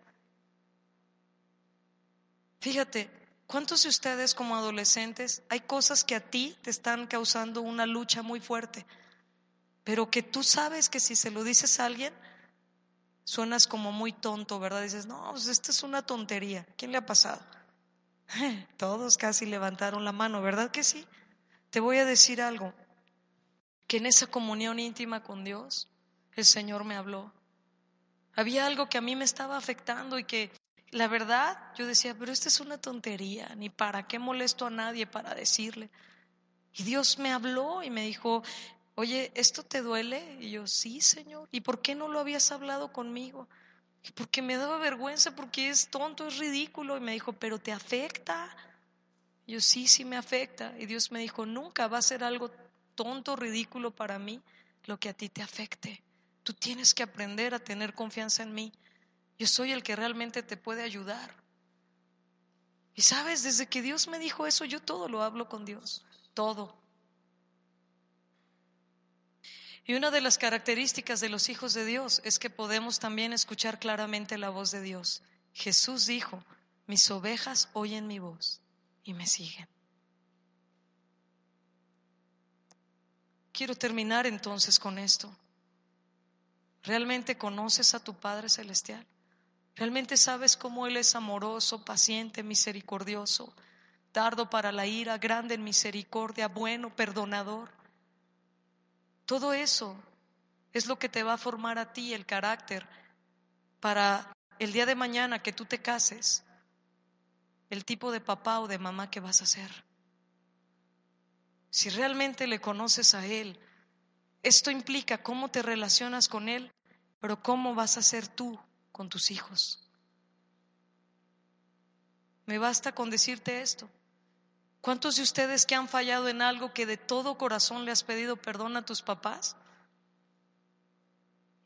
fíjate, ¿cuántos de ustedes como adolescentes hay cosas que a ti te están causando una lucha muy fuerte, pero que tú sabes que si se lo dices a alguien, suenas como muy tonto, ¿verdad? Dices, no, pues esta es una tontería. ¿Quién le ha pasado? Todos casi levantaron la mano, ¿verdad que sí? Te voy a decir algo que en esa comunión íntima con Dios el Señor me habló. Había algo que a mí me estaba afectando y que la verdad yo decía, pero esta es una tontería, ni para qué molesto a nadie para decirle. Y Dios me habló y me dijo, oye, ¿esto te duele? Y yo, sí, Señor. ¿Y por qué no lo habías hablado conmigo? Porque me daba vergüenza, porque es tonto, es ridículo. Y me dijo, pero te afecta. Y yo, sí, sí me afecta. Y Dios me dijo, nunca va a ser algo tonto, ridículo para mí, lo que a ti te afecte. Tú tienes que aprender a tener confianza en mí. Yo soy el que realmente te puede ayudar. Y sabes, desde que Dios me dijo eso, yo todo lo hablo con Dios, todo. Y una de las características de los hijos de Dios es que podemos también escuchar claramente la voz de Dios. Jesús dijo, mis ovejas oyen mi voz y me siguen. Quiero terminar entonces con esto. ¿Realmente conoces a tu Padre Celestial? ¿Realmente sabes cómo Él es amoroso, paciente, misericordioso, tardo para la ira, grande en misericordia, bueno, perdonador? Todo eso es lo que te va a formar a ti el carácter para el día de mañana que tú te cases, el tipo de papá o de mamá que vas a ser si realmente le conoces a Él, esto implica cómo te relacionas con Él, pero cómo vas a ser tú con tus hijos. Me basta con decirte esto. ¿Cuántos de ustedes que han fallado en algo que de todo corazón le has pedido perdón a tus papás?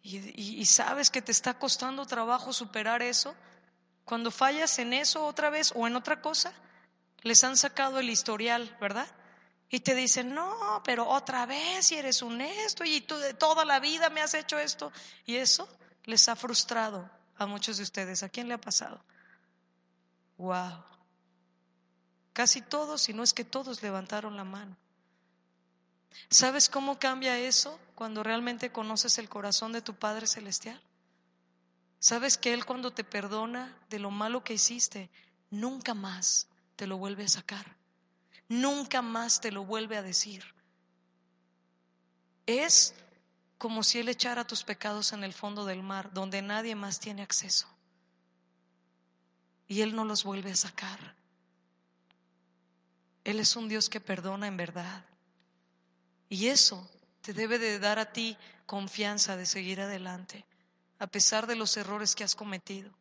Y, sabes que te está costando trabajo superar eso. Cuando fallas en eso otra vez o en otra cosa, les han sacado el historial, ¿verdad? Y te dicen, no, pero otra vez, y eres honesto, y tú de toda la vida me has hecho esto. Y eso les ha frustrado a muchos de ustedes. ¿A quién le ha pasado? Wow. Casi todos, si no es que todos levantaron la mano. ¿Sabes cómo cambia eso cuando realmente conoces el corazón de tu Padre Celestial? ¿Sabes que Él cuando te perdona de lo malo que hiciste, nunca más te lo vuelve a sacar? nunca más te lo vuelve a decir. Es como si Él echara tus pecados en el fondo del mar, donde nadie más tiene acceso. Y Él no los vuelve a sacar. Él es un Dios que perdona en verdad. Y eso te debe de dar a ti confianza de seguir adelante, a pesar de los errores que has cometido.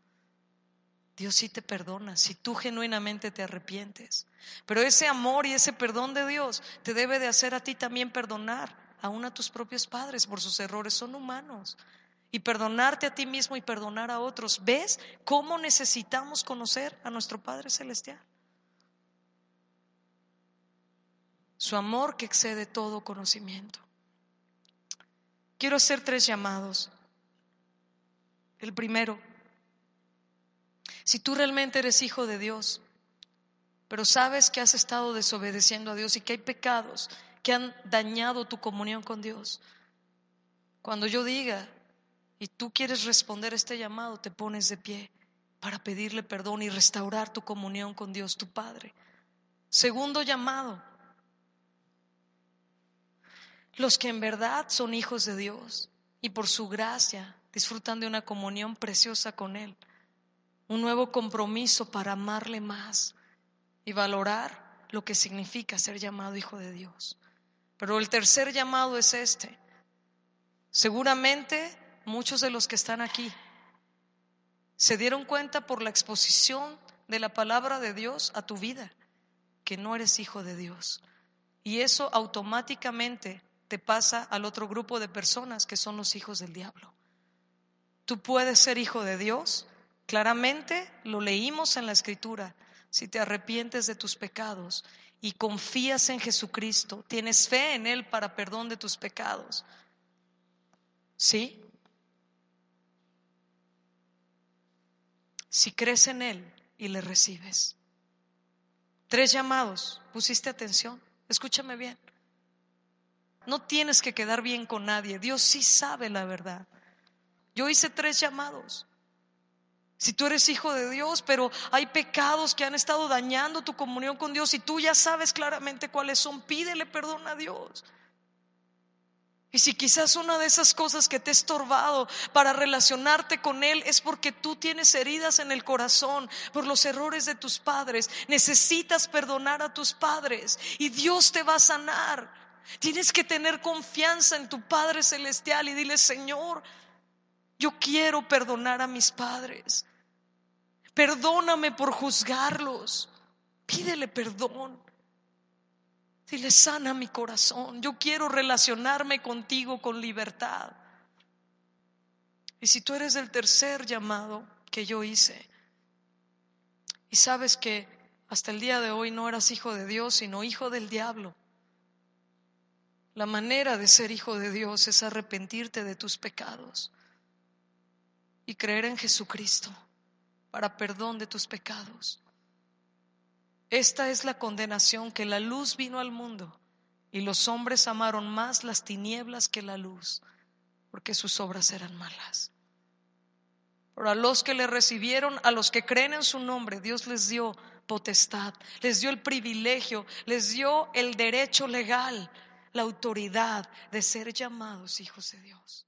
Dios sí te perdona si tú genuinamente te arrepientes. Pero ese amor y ese perdón de Dios te debe de hacer a ti también perdonar, aún a tus propios padres por sus errores, son humanos. Y perdonarte a ti mismo y perdonar a otros. ¿Ves cómo necesitamos conocer a nuestro Padre Celestial? Su amor que excede todo conocimiento. Quiero hacer tres llamados. El primero, si tú realmente eres hijo de Dios, pero sabes que has estado desobedeciendo a Dios y que hay pecados que han dañado tu comunión con Dios, cuando yo diga y tú quieres responder este llamado, te pones de pie para pedirle perdón y restaurar tu comunión con Dios tu Padre. Segundo llamado, los que en verdad son hijos de Dios y por su gracia disfrutan de una comunión preciosa con Él, un nuevo compromiso para amarle más y valorar lo que significa ser llamado hijo de Dios. Pero el tercer llamado es este. Seguramente muchos de los que están aquí se dieron cuenta por la exposición de la palabra de Dios a tu vida que no eres hijo de Dios. Y eso automáticamente te pasa al otro grupo de personas que son los hijos del diablo. Tú puedes ser hijo de Dios, claramente lo leímos en la escritura, si te arrepientes de tus pecados y confías en Jesucristo, tienes fe en Él para perdón de tus pecados. ¿Sí? Si crees en Él y le recibes. Tres llamados, ¿pusiste atención? Escúchame bien. No tienes que quedar bien con nadie. Dios sí sabe la verdad. Yo hice tres llamados. Si tú eres hijo de Dios, pero hay pecados que han estado dañando tu comunión con Dios y tú ya sabes claramente cuáles son, pídele perdón a Dios. Y si quizás una de esas cosas que te ha estorbado para relacionarte con Él es porque tú tienes heridas en el corazón por los errores de tus padres, necesitas perdonar a tus padres y Dios te va a sanar. Tienes que tener confianza en tu Padre Celestial y dile, Señor, yo quiero perdonar a mis padres. Perdóname por juzgarlos. Pídele perdón. Dile, sana mi corazón. Yo quiero relacionarme contigo con libertad. Y si tú eres el tercer llamado que yo hice, y sabes que hasta el día de hoy no eras hijo de Dios, sino hijo del diablo, la manera de ser hijo de Dios es arrepentirte de tus pecados y creer en Jesucristo para perdón de tus pecados. Esta es la condenación que la luz vino al mundo y los hombres amaron más las tinieblas que la luz, porque sus obras eran malas. Pero a los que le recibieron, a los que creen en su nombre, Dios les dio potestad, les dio el privilegio, les dio el derecho legal la autoridad de ser llamados hijos de Dios.